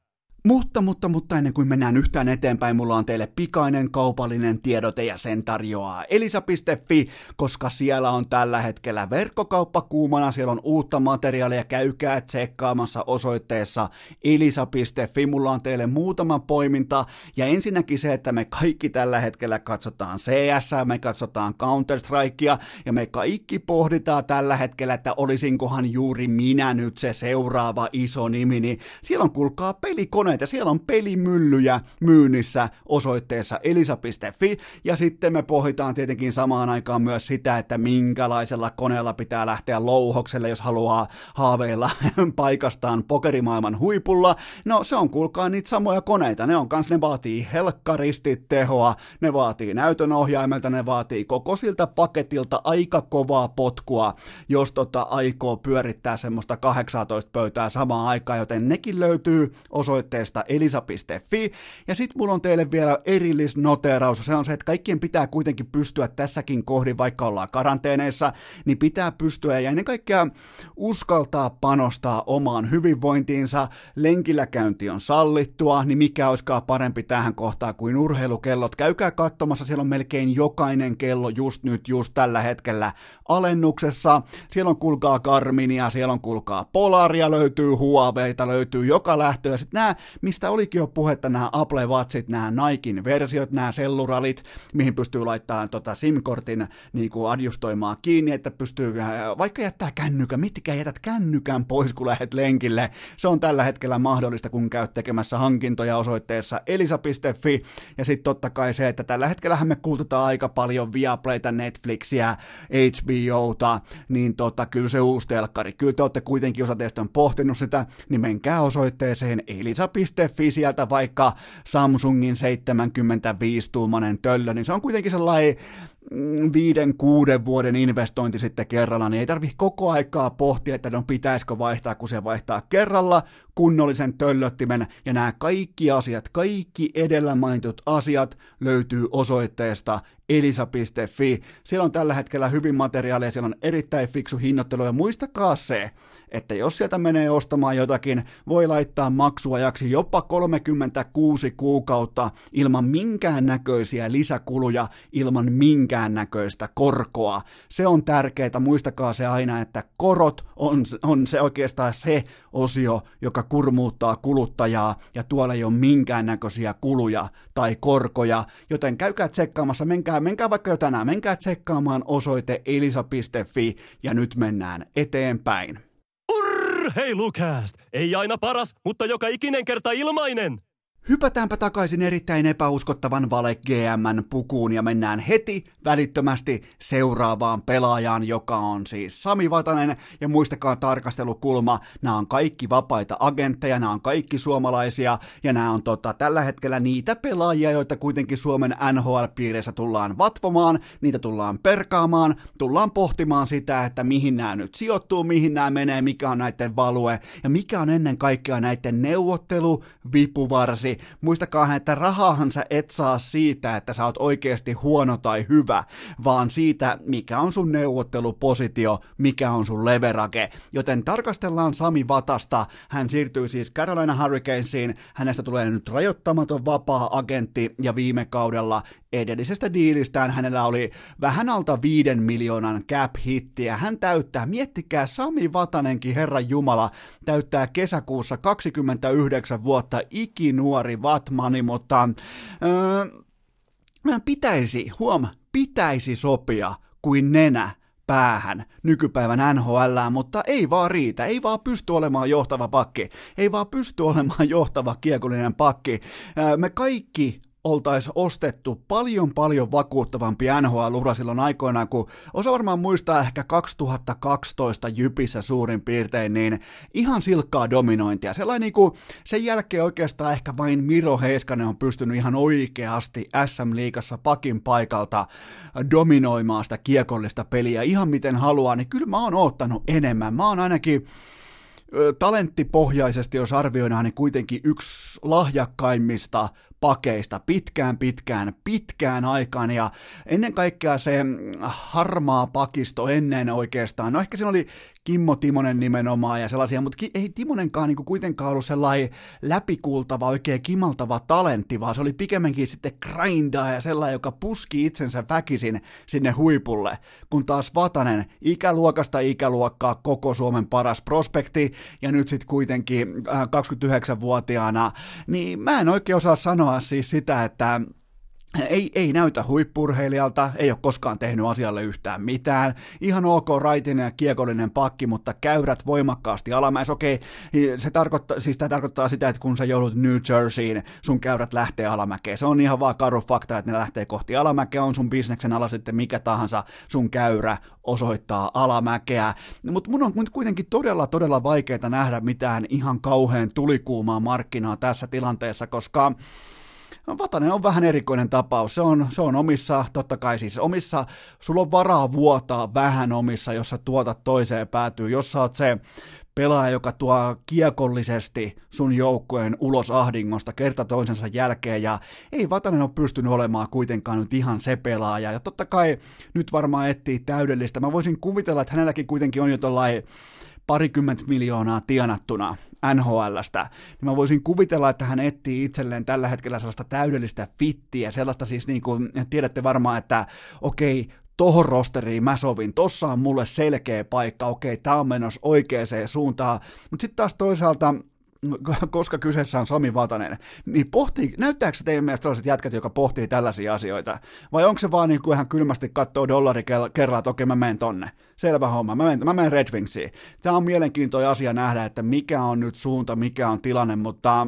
Mutta, mutta, mutta ennen kuin mennään yhtään eteenpäin, mulla on teille pikainen kaupallinen tiedote ja sen tarjoaa elisa.fi, koska siellä on tällä hetkellä verkkokauppa kuumana, siellä on uutta materiaalia, käykää tsekkaamassa osoitteessa elisa.fi, mulla on teille muutama poiminta, ja ensinnäkin se, että me kaikki tällä hetkellä katsotaan CS, me katsotaan Counter-Strikea, ja me kaikki pohditaan tällä hetkellä, että olisinkohan juuri minä nyt se seuraava iso nimi, niin siellä on kuulkaa pelikone koneita. Siellä on pelimyllyjä myynnissä osoitteessa elisa.fi ja sitten me pohditaan tietenkin samaan aikaan myös sitä, että minkälaisella koneella pitää lähteä louhokselle, jos haluaa haaveilla paikastaan pokerimaailman huipulla. No se on kuulkaa niitä samoja koneita. Ne on kans, ne vaatii helkkaristi tehoa, ne vaatii näytön ohjaimelta, ne vaatii koko siltä paketilta aika kovaa potkua, jos tota aikoo pyörittää semmoista 18 pöytää samaan aikaan, joten nekin löytyy osoitteessa osoitteesta elisa.fi. Ja sitten mulla on teille vielä erillisnoteraus. Se on se, että kaikkien pitää kuitenkin pystyä tässäkin kohdin, vaikka ollaan karanteeneissa, niin pitää pystyä ja ennen kaikkea uskaltaa panostaa omaan hyvinvointiinsa. Lenkillä käynti on sallittua, niin mikä olisikaan parempi tähän kohtaan kuin urheilukellot. Käykää katsomassa, siellä on melkein jokainen kello just nyt, just tällä hetkellä alennuksessa. Siellä on kulkaa Garminia, siellä on kulkaa Polaria, löytyy Huaweita, löytyy joka lähtö. Ja sitten nämä mistä olikin jo puhetta nämä Apple Watchit, nämä Nikein versiot, nämä selluralit, mihin pystyy laittamaan tota SIM-kortin niin kuin adjustoimaan kiinni, että pystyy, äh, vaikka jättää kännykän, mitkä jätät kännykän pois, kun lähdet lenkille. Se on tällä hetkellä mahdollista, kun käyt tekemässä hankintoja osoitteessa elisa.fi, ja sitten totta kai se, että tällä hetkellä me kuultetaan aika paljon Viaplayta, Netflixiä, HBOta, niin tota, kyllä se uusi telkkari, kyllä te olette kuitenkin osa teistä on pohtinut sitä, niin menkää osoitteeseen elisa.fi Elisa.fi sieltä vaikka Samsungin 75-tuumainen töllö, niin se on kuitenkin sellainen viiden, kuuden vuoden investointi sitten kerralla, niin ei tarvi koko aikaa pohtia, että no pitäisikö vaihtaa, kun se vaihtaa kerralla kunnollisen töllöttimen, ja nämä kaikki asiat, kaikki edellä mainitut asiat löytyy osoitteesta elisa.fi. Siellä on tällä hetkellä hyvin materiaalia, siellä on erittäin fiksu hinnoittelu, ja muistakaa se, että jos sieltä menee ostamaan jotakin, voi laittaa maksuajaksi jopa 36 kuukautta ilman minkään näköisiä lisäkuluja, ilman minkään näköistä korkoa. Se on tärkeää, muistakaa se aina, että korot on, on se oikeastaan se osio, joka kurmuuttaa kuluttajaa, ja tuolla ei ole minkäännäköisiä kuluja tai korkoja, joten käykää tsekkaamassa, menkää, menkää vaikka jo tänään, menkää tsekkaamaan osoite elisa.fi, ja nyt mennään eteenpäin. Urheilukääst! Ei aina paras, mutta joka ikinen kerta ilmainen! Hypätäänpä takaisin erittäin epäuskottavan Vale GMn pukuun ja mennään heti välittömästi seuraavaan pelaajaan, joka on siis Sami Vatanen. Ja muistakaa tarkastelukulma, nämä on kaikki vapaita agentteja, nämä on kaikki suomalaisia ja nämä on tota, tällä hetkellä niitä pelaajia, joita kuitenkin Suomen NHL-piirissä tullaan vatvomaan, niitä tullaan perkaamaan, tullaan pohtimaan sitä, että mihin nämä nyt sijoittuu, mihin nämä menee, mikä on näiden value ja mikä on ennen kaikkea näiden neuvottelu, vipuvarsi itsellesi. Muistakaa, että rahahan sä et saa siitä, että sä oot oikeasti huono tai hyvä, vaan siitä, mikä on sun neuvottelupositio, mikä on sun leverage. Joten tarkastellaan Sami Vatasta. Hän siirtyy siis Carolina Hurricanesiin. Hänestä tulee nyt rajoittamaton vapaa-agentti ja viime kaudella edellisestä diilistään hänellä oli vähän alta viiden miljoonan cap-hittiä. Hän täyttää, miettikää, Sami Vatanenkin, Herran Jumala, täyttää kesäkuussa 29 vuotta ikinuori Vatmani, mutta öö, pitäisi, huom, pitäisi sopia kuin nenä päähän nykypäivän NHL, mutta ei vaan riitä, ei vaan pysty olemaan johtava pakki, ei vaan pysty olemaan johtava kiekollinen pakki. Me kaikki oltaisiin ostettu paljon paljon vakuuttavampi NHL-ura silloin aikoinaan, kun osa varmaan muistaa ehkä 2012 Jypissä suurin piirtein, niin ihan silkkaa dominointia. Sellainen niin kuin, sen jälkeen oikeastaan ehkä vain Miro Heiskanen on pystynyt ihan oikeasti SM-liigassa pakin paikalta dominoimaan sitä kiekollista peliä ihan miten haluaa, niin kyllä mä oon ottanut enemmän. Mä oon ainakin talenttipohjaisesti, jos arvioidaan, niin kuitenkin yksi lahjakkaimmista pakeista pitkään, pitkään, pitkään aikaan. Ja ennen kaikkea se harmaa pakisto ennen oikeastaan, no ehkä siinä oli Kimmo Timonen nimenomaan ja sellaisia, mutta ei Timonenkaan niin kuitenkaan ollut sellainen läpikultava, oikein kimaltava talentti, vaan se oli pikemminkin sitten grindaa ja sellainen, joka puski itsensä väkisin sinne huipulle, kun taas Vatanen ikäluokasta ikäluokkaa koko Suomen paras prospekti ja nyt sitten kuitenkin 29-vuotiaana, äh, niin mä en oikein osaa sanoa siis sitä, että ei, ei näytä huippurheilijalta, ei ole koskaan tehnyt asialle yhtään mitään. Ihan ok raitinen ja kiekollinen pakki, mutta käyrät voimakkaasti alamäessä. Okei, se tarkoittaa, siis tämä tarkoittaa sitä, että kun sä joudut New Jerseyin, sun käyrät lähtee alamäkeen. Se on ihan vaan karu fakta, että ne lähtee kohti alamäkeä, on sun bisneksen ala sitten mikä tahansa, sun käyrä osoittaa alamäkeä. Mutta mun on kuitenkin todella, todella vaikeaa nähdä mitään ihan kauhean tulikuumaa markkinaa tässä tilanteessa, koska Vatanen on vähän erikoinen tapaus. Se on, se on omissa, totta kai siis omissa, sulla on varaa vuotaa vähän omissa, jos sä tuotat toiseen päätyy. Jos sä oot se pelaaja, joka tuo kiekollisesti sun joukkueen ulos ahdingosta kerta toisensa jälkeen, ja ei Vatanen ole pystynyt olemaan kuitenkaan nyt ihan se pelaaja, ja totta kai nyt varmaan etsii täydellistä. Mä voisin kuvitella, että hänelläkin kuitenkin on jo tollain parikymmentä miljoonaa tienattuna NHLstä, niin mä voisin kuvitella, että hän etsii itselleen tällä hetkellä sellaista täydellistä fittiä, sellaista siis niin kuin, tiedätte varmaan, että okei, tohon rosteriin mä sovin, tossa on mulle selkeä paikka, okei, tää on menossa oikeaan suuntaan, mutta sitten taas toisaalta koska kyseessä on Sami Vatanen, niin pohtii, näyttääkö se teidän mielestä sellaiset jätkät, jotka pohtii tällaisia asioita? Vai onko se vaan niin kuin ihan kylmästi katsoo dollari kerralla, että okei mä menen tonne. Selvä homma, mä menen, mä menen Red Wingsiin. Tämä on mielenkiintoinen asia nähdä, että mikä on nyt suunta, mikä on tilanne, mutta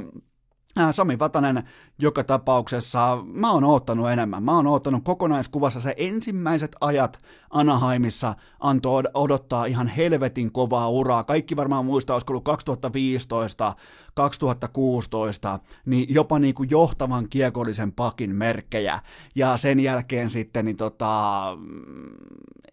Sami Vatanen joka tapauksessa, mä oon oottanut enemmän. Mä oon oottanut kokonaiskuvassa se ensimmäiset ajat Anaheimissa antoi odottaa ihan helvetin kovaa uraa. Kaikki varmaan muistaa, olisiko ollut 2015, 2016, niin jopa niin kuin johtavan kiekollisen pakin merkkejä. Ja sen jälkeen sitten niin tota,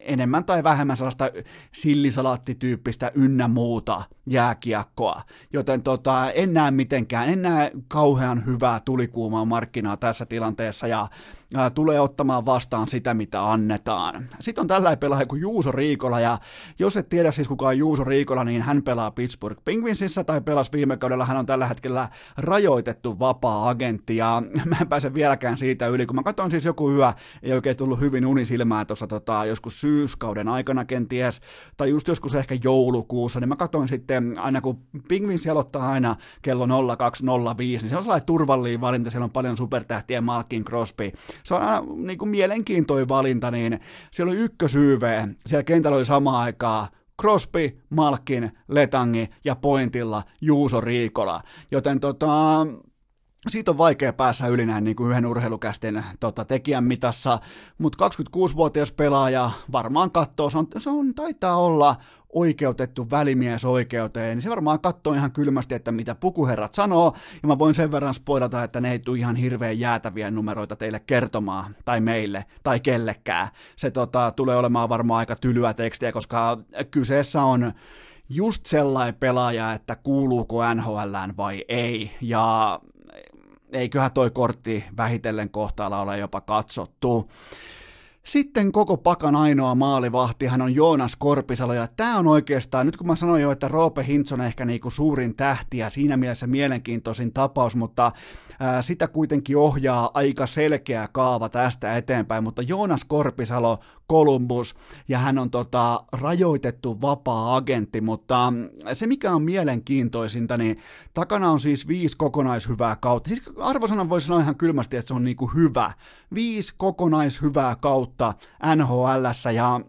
enemmän tai vähemmän sellaista sillisalaattityyppistä ynnä muuta jääkiekkoa. Joten tota, en näe mitenkään, en näe kauhean hyvää tulikuumaa markkinaa tässä tilanteessa. Ja ää, tulee ottamaan vastaan sitä, mitä annetaan. Sitten on tällainen pelaaja kuin Juuso Riikola ja jos et tiedä siis kuka on Juuso Riikola, niin hän pelaa Pittsburgh Penguinsissa tai pelasi viime kaudella, hän on tällä hetkellä rajoitettu vapaa-agentti ja mä en pääse vieläkään siitä yli, kun mä katson siis joku yö, ei oikein tullut hyvin unisilmää tuossa tota, joskus syyskauden aikana kenties, tai just joskus ehkä joulukuussa, niin mä katson sitten aina kun Penguins aloittaa aina kello 0205, niin se on sellainen turvallinen valinta, siellä on paljon supertähtiä, Malkin Crosby, se on aina niin kuin mielenkiintoinen valinta, niin siellä oli ykkösyyve, siellä kentällä oli samaan aikaan Crosby, Malkin, Letangi ja pointilla Juuso Riikola. Joten tota, siitä on vaikea päässä yli näin niin kuin yhden urheilukästin tota, tekijän mitassa, mutta 26-vuotias pelaaja varmaan katsoo, se on, se on, taitaa olla oikeutettu välimies oikeuteen, niin se varmaan katsoo ihan kylmästi, että mitä pukuherrat sanoo, ja mä voin sen verran spoilata, että ne ei tule ihan hirveän jäätäviä numeroita teille kertomaan, tai meille, tai kellekään. Se tota, tulee olemaan varmaan aika tylyä tekstiä, koska kyseessä on just sellainen pelaaja, että kuuluuko NHLään vai ei, ja eiköhän toi kortti vähitellen kohtaalla ole jopa katsottu. Sitten koko pakan ainoa maalivahti, hän on Joonas Korpisalo, ja tämä on oikeastaan, nyt kun mä sanoin jo, että Roope Hintz on ehkä niinku suurin tähti ja siinä mielessä mielenkiintoisin tapaus, mutta ää, sitä kuitenkin ohjaa aika selkeä kaava tästä eteenpäin, mutta Joonas Korpisalo, Columbus, ja hän on tota, rajoitettu vapaa-agentti, mutta se mikä on mielenkiintoisinta, niin takana on siis viisi kokonaishyvää kautta. Siis arvosana voisi sanoa ihan kylmästi, että se on niinku hyvä. Viisi kokonaishyvää kautta NHL ja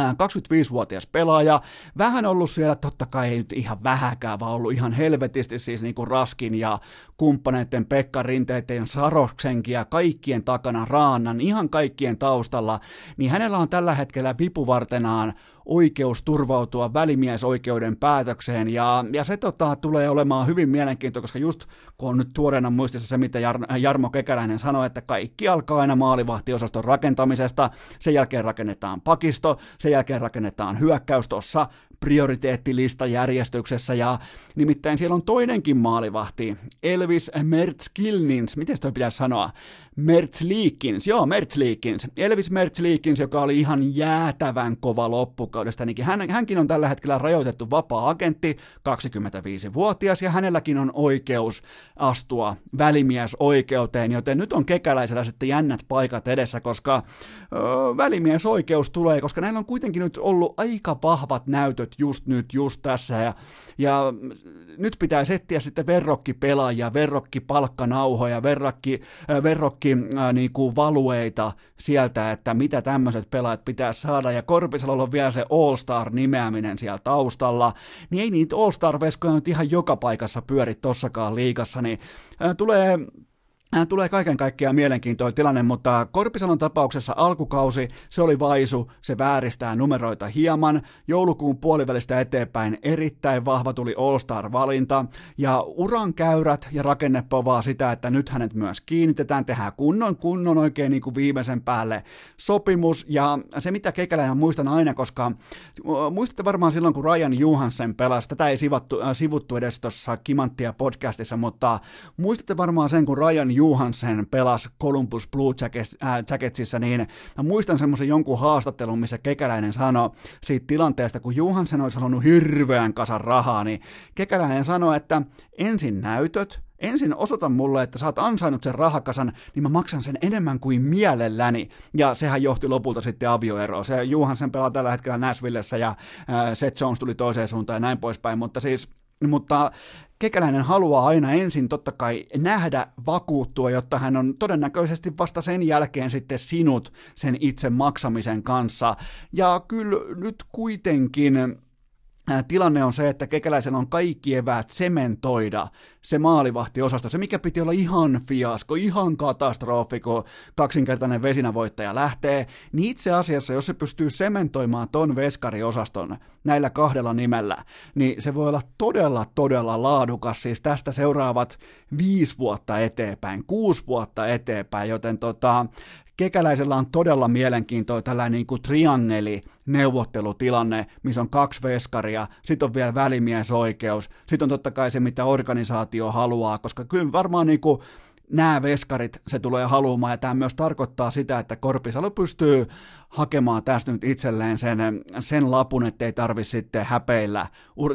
25-vuotias pelaaja, vähän ollut siellä, totta kai ei nyt ihan vähäkään, vaan ollut ihan helvetisti siis niin kuin Raskin ja kumppaneiden Pekka Rinteiden Saroksenkin ja kaikkien takana Raannan, ihan kaikkien taustalla, niin hänellä on tällä hetkellä vipuvartenaan oikeus turvautua välimiesoikeuden päätökseen, ja, ja se tota, tulee olemaan hyvin mielenkiintoista, koska just kun on nyt tuoreena muistissa se, mitä Jar- Jarmo Kekäläinen sanoi, että kaikki alkaa aina maalivahtiosaston rakentamisesta, sen jälkeen rakennetaan pakisto, sen jälkeen rakennetaan hyökkäys tuossa prioriteettilistajärjestyksessä, ja nimittäin siellä on toinenkin maalivahti, Elvis Mertskilnins, miten toi pitäisi sanoa, Mertzliikins, joo Mertzliikins, Elvis Mertzliikins, joka oli ihan jäätävän kova loppukaudesta, hän, hänkin on tällä hetkellä rajoitettu vapaa-agentti, 25-vuotias, ja hänelläkin on oikeus astua välimiesoikeuteen, joten nyt on kekäläisellä sitten jännät paikat edessä, koska ö, välimiesoikeus tulee, koska näillä on kuitenkin nyt ollut aika vahvat näytöt just nyt, just tässä, ja, ja nyt pitää etsiä sitten verrokkipelaajia, verrokkipalkkanauhoja, verrokki, verrokki kaikki äh, niin kuin valueita sieltä, että mitä tämmöiset pelaajat pitää saada, ja Korpisalolla on vielä se All-Star-nimeäminen siellä taustalla, niin ei niitä All-Star-veskoja nyt ihan joka paikassa pyöri tossakaan liikassa, niin äh, tulee Tulee kaiken kaikkiaan mielenkiintoinen tilanne, mutta Korpisalon tapauksessa alkukausi, se oli vaisu, se vääristää numeroita hieman. Joulukuun puolivälistä eteenpäin erittäin vahva tuli All-Star-valinta, ja uran käyrät ja rakenne povaa sitä, että nyt hänet myös kiinnitetään, tehdään kunnon, kunnon oikein niin kuin viimeisen päälle sopimus, ja se mitä Kekäläinen muistan aina, koska muistatte varmaan silloin, kun Ryan Johansen pelasi, tätä ei sivuttu, äh, sivuttu edes tuossa Kimanttia podcastissa, mutta muistatte varmaan sen, kun Ryan Johansen pelasi Columbus Blue äh, Jacketsissa, niin mä muistan semmoisen jonkun haastattelun, missä Kekäläinen sanoi siitä tilanteesta, kun Johansen olisi halunnut hirveän kasan rahaa, niin Kekäläinen sanoi, että ensin näytöt, ensin osoita mulle, että sä oot ansainnut sen rahakasan, niin mä maksan sen enemmän kuin mielelläni. Ja sehän johti lopulta sitten avioeroon. Se Johansen pelaa tällä hetkellä Nashvillessä ja äh, Seth Jones tuli toiseen suuntaan ja näin poispäin, mutta siis mutta Kekäläinen haluaa aina ensin totta kai nähdä, vakuuttua, jotta hän on todennäköisesti vasta sen jälkeen sitten sinut sen itse maksamisen kanssa. Ja kyllä nyt kuitenkin tilanne on se, että kekäläisellä on kaikki eväät sementoida se maalivahtiosasto, se mikä piti olla ihan fiasko, ihan katastrofi, kun kaksinkertainen vesinävoittaja lähtee, niin itse asiassa, jos se pystyy sementoimaan ton veskariosaston näillä kahdella nimellä, niin se voi olla todella, todella laadukas, siis tästä seuraavat viisi vuotta eteenpäin, kuusi vuotta eteenpäin, joten tota, Kekäläisellä on todella mielenkiintoinen tällainen niin kuin triangeli neuvottelutilanne, missä on kaksi veskaria, sitten on vielä välimiesoikeus, sitten on totta kai se, mitä organisaatio haluaa, koska kyllä varmaan niin kuin nämä veskarit se tulee haluamaan, ja tämä myös tarkoittaa sitä, että Korpisalo pystyy hakemaan tästä nyt itselleen sen, sen lapun, ettei tarvi sitten häpeillä.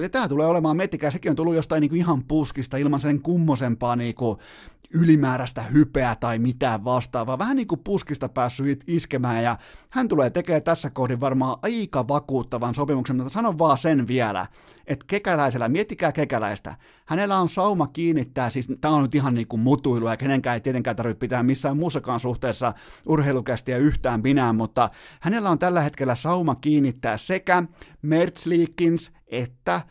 Ja tämä tulee olemaan, miettikää, sekin on tullut jostain niin kuin ihan puskista ilman sen kummosempaa niin kuin ylimääräistä hypeä tai mitään vastaavaa, vähän niin kuin puskista päässyt iskemään, ja hän tulee tekemään tässä kohdin varmaan aika vakuuttavan sopimuksen, mutta sanon vaan sen vielä, että kekäläisellä, miettikää kekäläistä, hänellä on sauma kiinnittää, siis tämä on nyt ihan niin kuin mutuilu, ja kenenkään ei tietenkään tarvitse pitää missään muussakaan suhteessa urheilukästiä yhtään minään, mutta hänellä on tällä hetkellä sauma kiinnittää sekä Mertzliikins että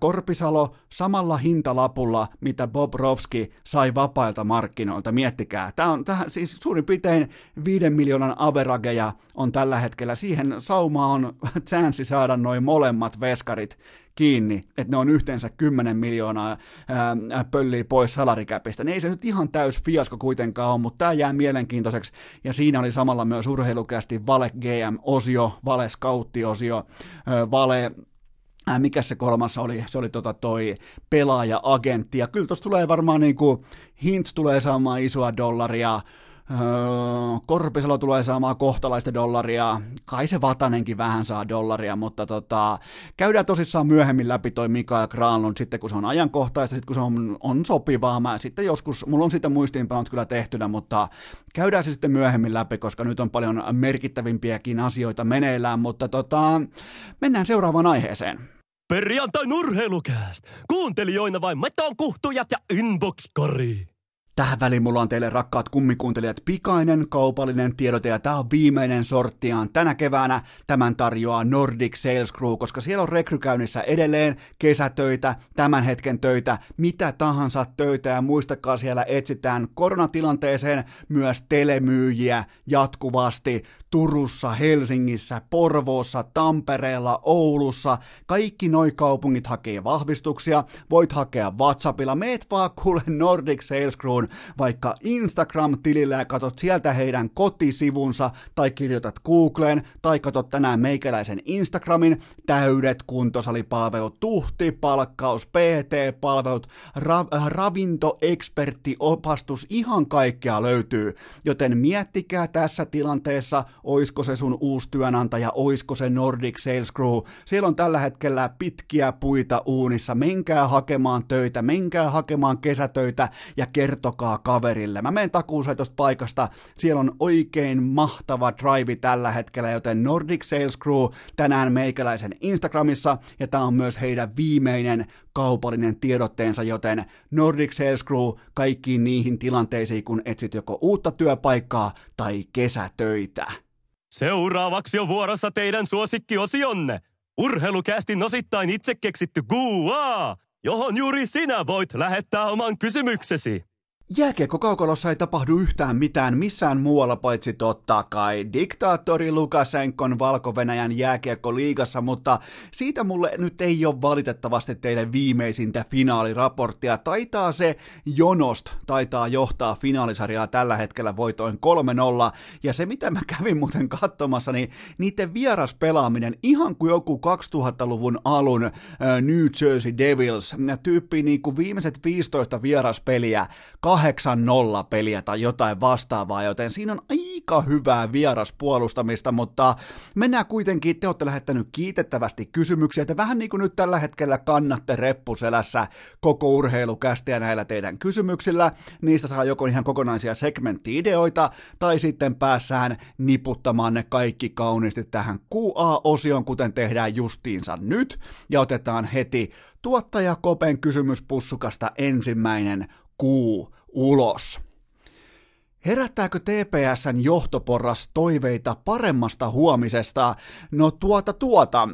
Korpisalo samalla hintalapulla, mitä Bob Rovski sai vapailta markkinoilta. Miettikää, tämä on tähän, siis suurin piirtein viiden miljoonan averageja on tällä hetkellä. Siihen sauma on chanssi saada noin molemmat veskarit kiinni, että ne on yhteensä 10 miljoonaa ää, pölliä pois salarikäpistä. Ne ei se nyt ihan täys fiasko kuitenkaan ole, mutta tämä jää mielenkiintoiseksi. Ja siinä oli samalla myös urheilukästi Vale GM-osio, Vale Scoutti-osio, Vale äh, mikä se kolmas oli, se oli tota toi pelaaja-agentti, ja kyllä tuossa tulee varmaan niinku, Hintz tulee saamaan isoa dollaria, Öö, Korpisalo tulee saamaan kohtalaista dollaria, kai se Vatanenkin vähän saa dollaria, mutta tota, käydään tosissaan myöhemmin läpi toi Mika ja Granlund sitten, kun se on ajankohtaista, sitten kun se on, on sopivaa. Mä sitten joskus, mulla on siitä muistiinpanot kyllä tehtynä, mutta käydään se sitten myöhemmin läpi, koska nyt on paljon merkittävimpiäkin asioita meneillään, mutta tota, mennään seuraavaan aiheeseen. Perjantai nurheilukääst! Kuuntelijoina vain meton kuhtujat ja inbox-kori. Tähän väliin mulla on teille rakkaat kummikuuntelijat pikainen kaupallinen tiedote ja tämä on viimeinen sorttiaan tänä keväänä. Tämän tarjoaa Nordic Sales Crew, koska siellä on rekrykäynnissä edelleen kesätöitä, tämän hetken töitä, mitä tahansa töitä ja muistakaa siellä etsitään koronatilanteeseen myös telemyyjiä jatkuvasti Turussa, Helsingissä, Porvoossa, Tampereella, Oulussa. Kaikki noi kaupungit hakee vahvistuksia. Voit hakea WhatsAppilla. Meet vaan kuule Nordic Sales Crewn vaikka Instagram-tilillä ja katot sieltä heidän kotisivunsa tai kirjoitat Googleen tai katot tänään meikäläisen Instagramin täydet kuntosalipalvelut, tuhti, palkkaus, PT-palvelut, ra- ravintoekspertti, opastus, ihan kaikkea löytyy. Joten miettikää tässä tilanteessa, oisko se sun uusi työnantaja, oisko se Nordic Sales Crew. Siellä on tällä hetkellä pitkiä puita uunissa, menkää hakemaan töitä, menkää hakemaan kesätöitä ja kertokaa kaverille. Mä menen takuuseen tosta paikasta, siellä on oikein mahtava drive tällä hetkellä, joten Nordic Sales Crew tänään meikäläisen Instagramissa, ja tää on myös heidän viimeinen kaupallinen tiedotteensa, joten Nordic Sales Crew kaikkiin niihin tilanteisiin, kun etsit joko uutta työpaikkaa tai kesätöitä. Seuraavaksi on vuorossa teidän suosikkiosionne. Urheilukästin osittain itse keksitty Gua, johon juuri sinä voit lähettää oman kysymyksesi. Jääkiekko kaukolossa ei tapahdu yhtään mitään missään muualla paitsi totta kai diktaattori Lukasenkon Valko-Venäjän jääkiekko-liigassa, mutta siitä mulle nyt ei ole valitettavasti teille viimeisintä finaaliraporttia. Taitaa se Jonost, taitaa johtaa finaalisarjaa tällä hetkellä voitoin 3-0, ja se mitä mä kävin muuten katsomassa, niin niiden vieraspelaaminen ihan kuin joku 2000-luvun alun äh, New Jersey Devils, tyyppi niin kuin viimeiset 15 vieraspeliä, 8-0 peliä tai jotain vastaavaa, joten siinä on aika hyvää vieraspuolustamista, mutta mennään kuitenkin, te olette lähettänyt kiitettävästi kysymyksiä, että vähän niin kuin nyt tällä hetkellä kannatte reppuselässä koko urheilukästiä näillä teidän kysymyksillä, niistä saa joko ihan kokonaisia segmentti-ideoita, tai sitten päässään niputtamaan ne kaikki kauniisti tähän QA-osioon, kuten tehdään justiinsa nyt, ja otetaan heti tuottaja Kopen kysymyspussukasta ensimmäinen kuu ulos. Herättääkö TPSn johtoporras toiveita paremmasta huomisesta? No tuota tuota,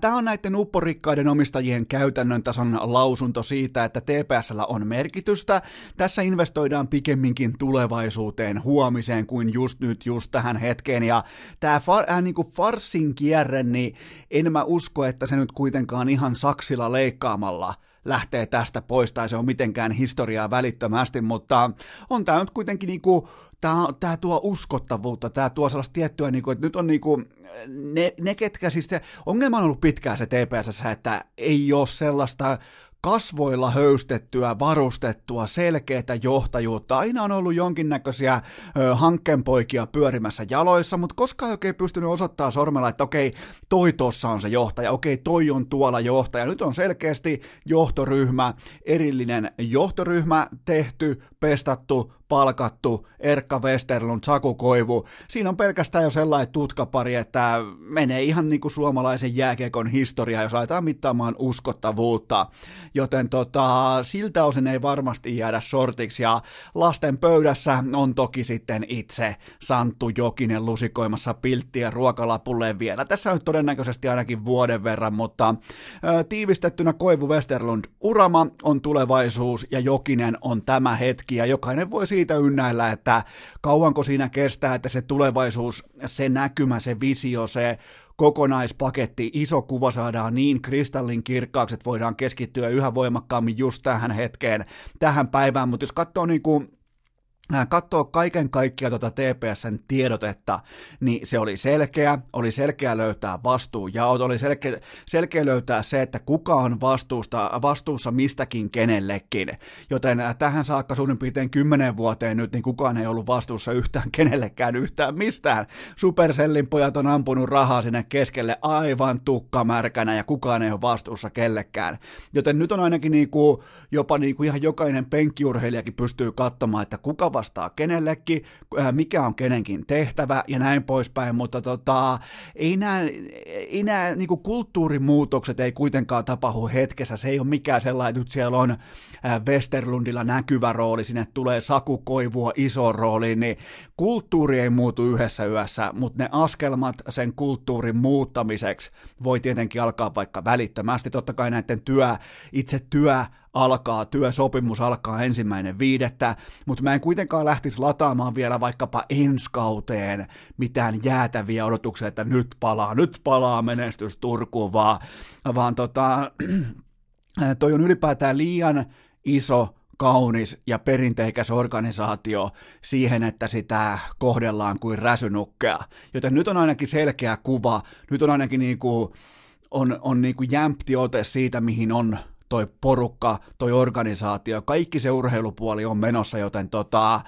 Tämä on näiden upporikkaiden omistajien käytännön tason lausunto siitä, että TPSllä on merkitystä. Tässä investoidaan pikemminkin tulevaisuuteen, huomiseen kuin just nyt, just tähän hetkeen. Ja tämä far, äh, niinku farsin kierre, niin en mä usko, että se nyt kuitenkaan ihan saksilla leikkaamalla – lähtee tästä pois tai se on mitenkään historiaa välittömästi, mutta on tämä nyt kuitenkin niinku, tämä, tämä tuo uskottavuutta, tämä tuo sellaista tiettyä, niinku, että nyt on niinku, ne, ne ketkä siis, te, ongelma on ollut pitkään se TPS, että ei ole sellaista kasvoilla höystettyä, varustettua, selkeää johtajuutta. Aina on ollut jonkinnäköisiä ö, hankkeenpoikia pyörimässä jaloissa, mutta koskaan ei oikein pystynyt osoittamaan sormella, että okei, toi tossa on se johtaja, okei, toi on tuolla johtaja. Nyt on selkeästi johtoryhmä, erillinen johtoryhmä tehty, pestattu, palkattu, Erkka Westerlund, Saku Koivu. Siinä on pelkästään jo sellainen tutkapari, että menee ihan niin kuin suomalaisen jääkiekon historia, jos aletaan mittaamaan uskottavuutta. Joten tota, siltä osin ei varmasti jäädä sortiksi. Ja lasten pöydässä on toki sitten itse Santtu Jokinen lusikoimassa pilttiä ruokalapulle vielä. Tässä on todennäköisesti ainakin vuoden verran, mutta ö, tiivistettynä Koivu Westerlund urama on tulevaisuus ja Jokinen on tämä hetki ja jokainen voi siitä ynnäillä, että kauanko siinä kestää, että se tulevaisuus, se näkymä, se visio, se kokonaispaketti, iso kuva saadaan niin kristallin kirkkaaksi, että voidaan keskittyä yhä voimakkaammin just tähän hetkeen, tähän päivään, mutta jos katsoo niin kuin katsoo kaiken kaikkiaan tuota TPSn tiedotetta, niin se oli selkeä, oli selkeä löytää vastuu ja oli selkeä, selkeä löytää se, että kuka on vastuusta, vastuussa mistäkin kenellekin. Joten tähän saakka suurin piirtein kymmenen vuoteen nyt, niin kukaan ei ollut vastuussa yhtään kenellekään yhtään mistään. Supercellin pojat on ampunut rahaa sinne keskelle aivan tukkamärkänä ja kukaan ei ole vastuussa kellekään. Joten nyt on ainakin niin kuin, jopa niin kuin ihan jokainen penkkiurheilijakin pystyy katsomaan, että kuka vastaa kenellekin, äh, mikä on kenenkin tehtävä ja näin poispäin, mutta tota, ei nämä, ei nämä niin kuin kulttuurimuutokset ei kuitenkaan tapahdu hetkessä, se ei ole mikään sellainen, että nyt siellä on äh, Westerlundilla näkyvä rooli, sinne tulee Saku Koivua iso rooli, niin kulttuuri ei muutu yhdessä yössä, mutta ne askelmat sen kulttuurin muuttamiseksi voi tietenkin alkaa vaikka välittömästi, totta kai näiden työ, itse työ alkaa, työsopimus alkaa ensimmäinen viidettä, mutta mä en kuitenkaan lähtisi lataamaan vielä vaikkapa ensi kauteen mitään jäätäviä odotuksia, että nyt palaa, nyt palaa menestys Turkuun, vaan, vaan tota, toi on ylipäätään liian iso kaunis ja perinteikäs organisaatio siihen, että sitä kohdellaan kuin räsynukkea. Joten nyt on ainakin selkeä kuva, nyt on ainakin niinku, on, on niinku jämpti ote siitä, mihin on toi porukka, toi organisaatio, kaikki se urheilupuoli on menossa, joten tota,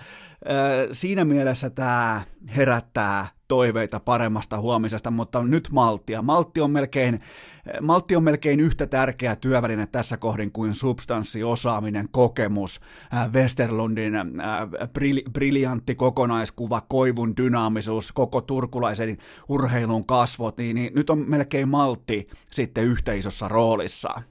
siinä mielessä tämä herättää toiveita paremmasta huomisesta, mutta nyt malttia. Maltti on melkein, maltti on melkein yhtä tärkeä työväline tässä kohdin kuin substanssi, osaaminen, kokemus, Westerlundin briljantti kokonaiskuva, koivun dynaamisuus, koko turkulaisen urheilun kasvot, niin, niin nyt on melkein maltti sitten yhtä isossa roolissa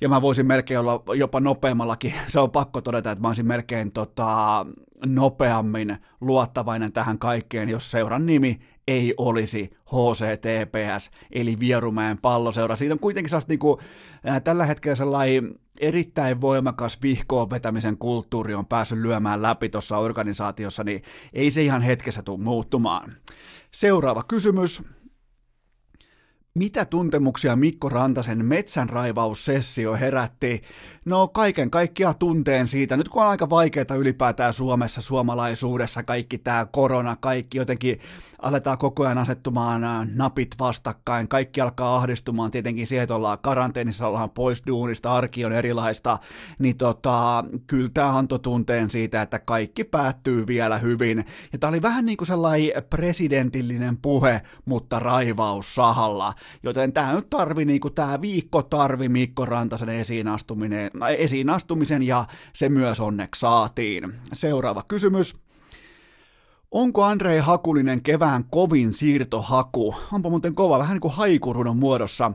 ja mä voisin melkein olla jopa nopeammallakin, se on pakko todeta, että mä olisin melkein tota, nopeammin luottavainen tähän kaikkeen, jos seuran nimi ei olisi HCTPS, eli Vierumäen palloseura. Siitä on kuitenkin sellaista niin kuin, äh, tällä hetkellä sellainen erittäin voimakas vihkoon vetämisen kulttuuri on päässyt lyömään läpi tuossa organisaatiossa, niin ei se ihan hetkessä tule muuttumaan. Seuraava kysymys. Mitä tuntemuksia Mikko Rantasen metsänraivaussessio herätti? No kaiken kaikkiaan tunteen siitä, nyt kun on aika vaikeaa ylipäätään Suomessa, suomalaisuudessa, kaikki tämä korona, kaikki jotenkin aletaan koko ajan asettumaan napit vastakkain, kaikki alkaa ahdistumaan tietenkin siihen, että ollaan karanteenissa, ollaan pois duunista, arki on erilaista, niin tota, kyllä tämä antoi tunteen siitä, että kaikki päättyy vielä hyvin. Ja tämä oli vähän niin kuin sellainen presidentillinen puhe, mutta raivaus sahalla joten tämä nyt tarvi, niin kuin tämä viikko tarvi Mikko Rantasen esiin, astuminen, esiin astumisen ja se myös onneksi saatiin. Seuraava kysymys. Onko Andrei Hakulinen kevään kovin siirtohaku? Onpa muuten kova, vähän niin kuin haikurudon muodossa.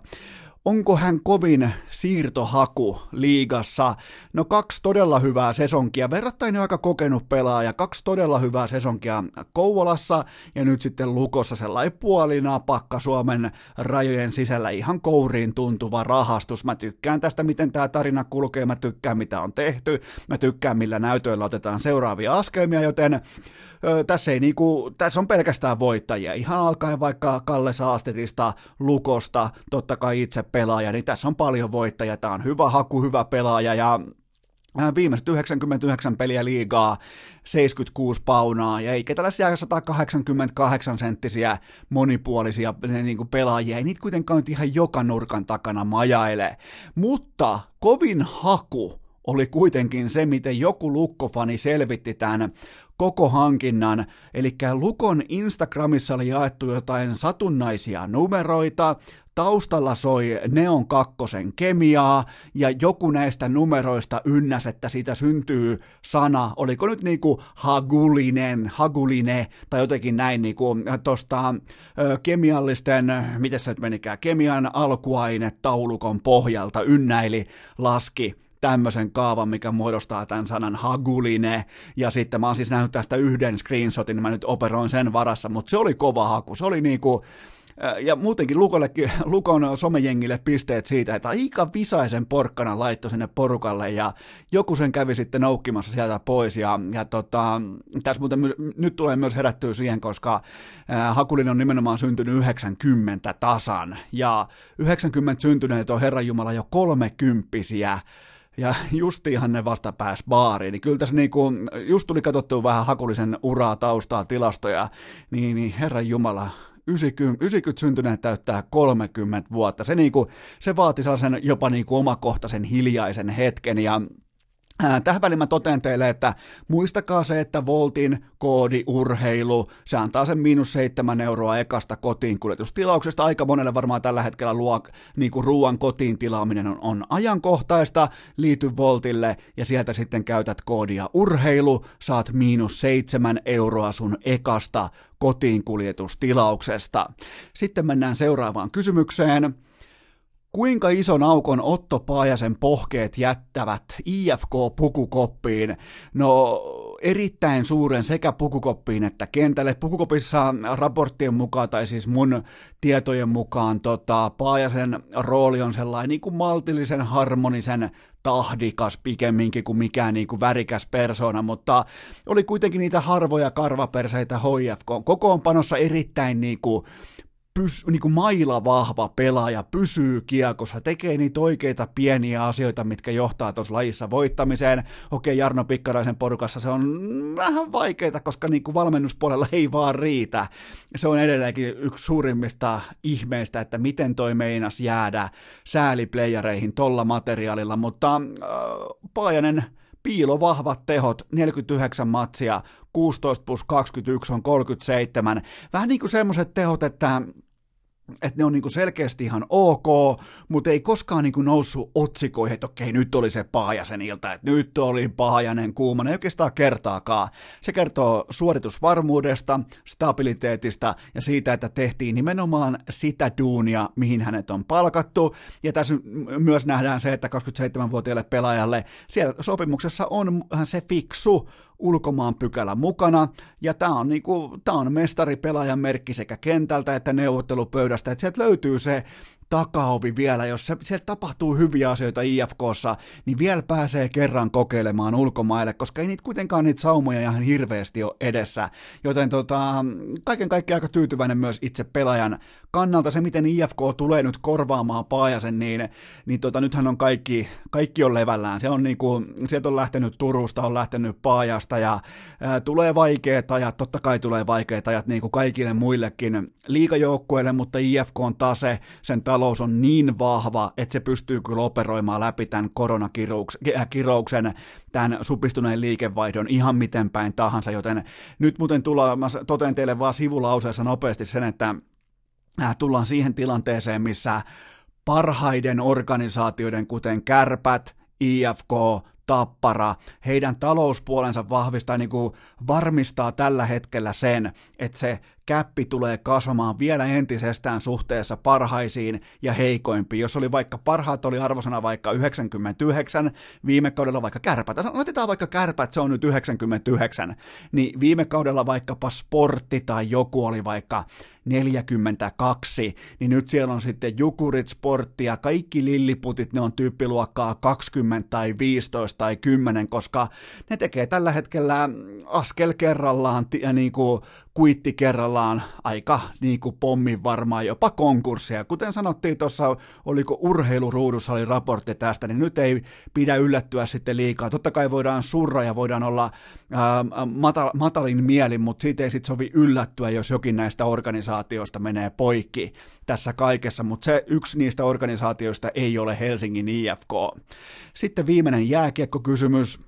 Onko hän kovin siirtohaku liigassa? No kaksi todella hyvää sesonkia, verrattain aika kokenut pelaaja, kaksi todella hyvää sesonkia Kouvolassa ja nyt sitten Lukossa sellainen puolinapakka Suomen rajojen sisällä ihan kouriin tuntuva rahastus. Mä tykkään tästä, miten tämä tarina kulkee, mä tykkään mitä on tehty, mä tykkään millä näytöillä otetaan seuraavia askelmia, joten tässä, ei niinku, tässä on pelkästään voittajia. Ihan alkaen vaikka Kalle Saastetista, Lukosta, totta kai itse pelaaja, niin tässä on paljon voittajia. Tämä on hyvä haku, hyvä pelaaja ja viimeiset 99 peliä liigaa, 76 paunaa, ja eikä tällaisia 188 senttisiä monipuolisia niin kuin pelaajia, ei niitä kuitenkaan nyt ihan joka nurkan takana majaile. Mutta kovin haku oli kuitenkin se, miten joku lukkofani selvitti tämän koko hankinnan. Eli Lukon Instagramissa oli jaettu jotain satunnaisia numeroita, taustalla soi Neon kakkosen kemiaa, ja joku näistä numeroista ynnäs, että siitä syntyy sana, oliko nyt niinku hagulinen, haguline, tai jotenkin näin niinku tosta ö, kemiallisten, miten se nyt menikään, kemian alkuaine taulukon pohjalta ynnäili, laski tämmöisen kaavan, mikä muodostaa tämän sanan haguline, ja sitten mä oon siis nähnyt tästä yhden screenshotin, niin mä nyt operoin sen varassa, mutta se oli kova haku, se oli niinku, ja muutenkin Lukollekin, Lukon somejengille pisteet siitä, että aika visaisen porkkana laittoi sinne porukalle ja joku sen kävi sitten noukkimassa sieltä pois. Ja, ja tota, tässä muuten my, nyt tulee myös herättyä siihen, koska äh, Hakulinen on nimenomaan syntynyt 90 tasan. Ja 90 syntyneet on Herran Jumala jo kolmekymppisiä. Ja justiinhan ne vasta pääs baariin, niin kyllä tässä niinku, just tuli katsottua vähän hakullisen uraa taustaa tilastoja, niin, niin herran jumala, 90, 90 syntyneet täyttää 30 vuotta. Se, niinku, se vaati sellaisen jopa niinku omakohtaisen hiljaisen hetken ja Tähän väliin mä totean teille, että muistakaa se, että Voltin koodi urheilu, se antaa sen miinus seitsemän euroa ekasta kotiin kuljetustilauksesta. Aika monelle varmaan tällä hetkellä luo, niin kuin ruoan kotiin tilaaminen on, on ajankohtaista, liity Voltille ja sieltä sitten käytät koodia urheilu, saat miinus seitsemän euroa sun ekasta kotiin kuljetustilauksesta. Sitten mennään seuraavaan kysymykseen. Kuinka ison aukon Otto Paajasen pohkeet jättävät IFK-pukukoppiin? No erittäin suuren sekä pukukoppiin että kentälle. Pukukopissa raporttien mukaan, tai siis mun tietojen mukaan, tota, Paajasen rooli on sellainen niin kuin maltillisen, harmonisen, tahdikas pikemminkin kuin mikään niin kuin värikäs persona, mutta oli kuitenkin niitä harvoja karvaperseitä HIFK kokoonpanossa erittäin niin kuin pys, niin kuin maila vahva pelaaja, pysyy kiekossa, tekee niitä oikeita pieniä asioita, mitkä johtaa tuossa lajissa voittamiseen. Okei, Jarno Pikkaraisen porukassa se on vähän vaikeaa, koska niin kuin valmennuspuolella ei vaan riitä. Se on edelleenkin yksi suurimmista ihmeistä, että miten toi meinas jäädä sääliplayereihin tolla materiaalilla, mutta äh, Paajanen piilovahvat tehot, 49 matsia, 16 plus 21 on 37. Vähän niin kuin semmoiset tehot, että että ne on niinku selkeästi ihan ok, mutta ei koskaan niinku noussut otsikoihin, että okei, nyt oli se Paajasen ilta, että nyt oli Paajanen kuumana, ei oikeastaan kertaakaan. Se kertoo suoritusvarmuudesta, stabiliteetista ja siitä, että tehtiin nimenomaan sitä duunia, mihin hänet on palkattu. Ja tässä myös nähdään se, että 27-vuotiaalle pelaajalle siellä sopimuksessa on se fiksu ulkomaan pykälä mukana, ja tämä on, niinku, tää on mestaripelaajan merkki sekä kentältä että neuvottelupöydästä, että sieltä löytyy se takaovi vielä, jos se, sieltä tapahtuu hyviä asioita IFKssa, niin vielä pääsee kerran kokeilemaan ulkomaille, koska ei niitä kuitenkaan niitä saumoja ihan hirveästi ole edessä. Joten tota, kaiken kaikkiaan aika tyytyväinen myös itse pelaajan kannalta. Se, miten IFK tulee nyt korvaamaan Paajasen, niin, niin tota, nythän on kaikki, kaikki on levällään. Se on niinku, sieltä on lähtenyt Turusta, on lähtenyt Paajasta ja ää, tulee vaikeat ajat, totta kai tulee vaikeat ajat niin kuin kaikille muillekin liikajoukkueille, mutta IFK on tase, sen talous on niin vahva, että se pystyy kyllä operoimaan läpi tämän koronakirouksen, tämän supistuneen liikevaihdon ihan miten päin tahansa, joten nyt muuten tullaan, mä toten teille vaan sivulauseessa nopeasti sen, että äh, tullaan siihen tilanteeseen, missä parhaiden organisaatioiden, kuten Kärpät, IFK, Tappara, heidän talouspuolensa vahvistaa, niin kuin varmistaa tällä hetkellä sen, että se käppi tulee kasvamaan vielä entisestään suhteessa parhaisiin ja heikoimpiin. Jos oli vaikka parhaat oli arvosana vaikka 99, viime kaudella vaikka kärpät, otetaan vaikka kärpät, se on nyt 99, niin viime kaudella vaikkapa sportti tai joku oli vaikka 42, niin nyt siellä on sitten Jukurit Sportti ja kaikki lilliputit, ne on tyyppiluokkaa 20 tai 15 tai 10, koska ne tekee tällä hetkellä askel kerrallaan ja niin kuin kuitti kerrallaan aika niin kuin pommin varmaan jopa konkurssia. Kuten sanottiin tuossa, oliko urheiluruudussa oli raportti tästä, niin nyt ei pidä yllättyä sitten liikaa. Totta kai voidaan surra ja voidaan olla ää, matal, matalin mielin, mutta siitä ei sitten sovi yllättyä, jos jokin näistä organisaatioista menee poikki tässä kaikessa, mutta se yksi niistä organisaatioista ei ole Helsingin IFK. Sitten viimeinen jääkiekkokysymys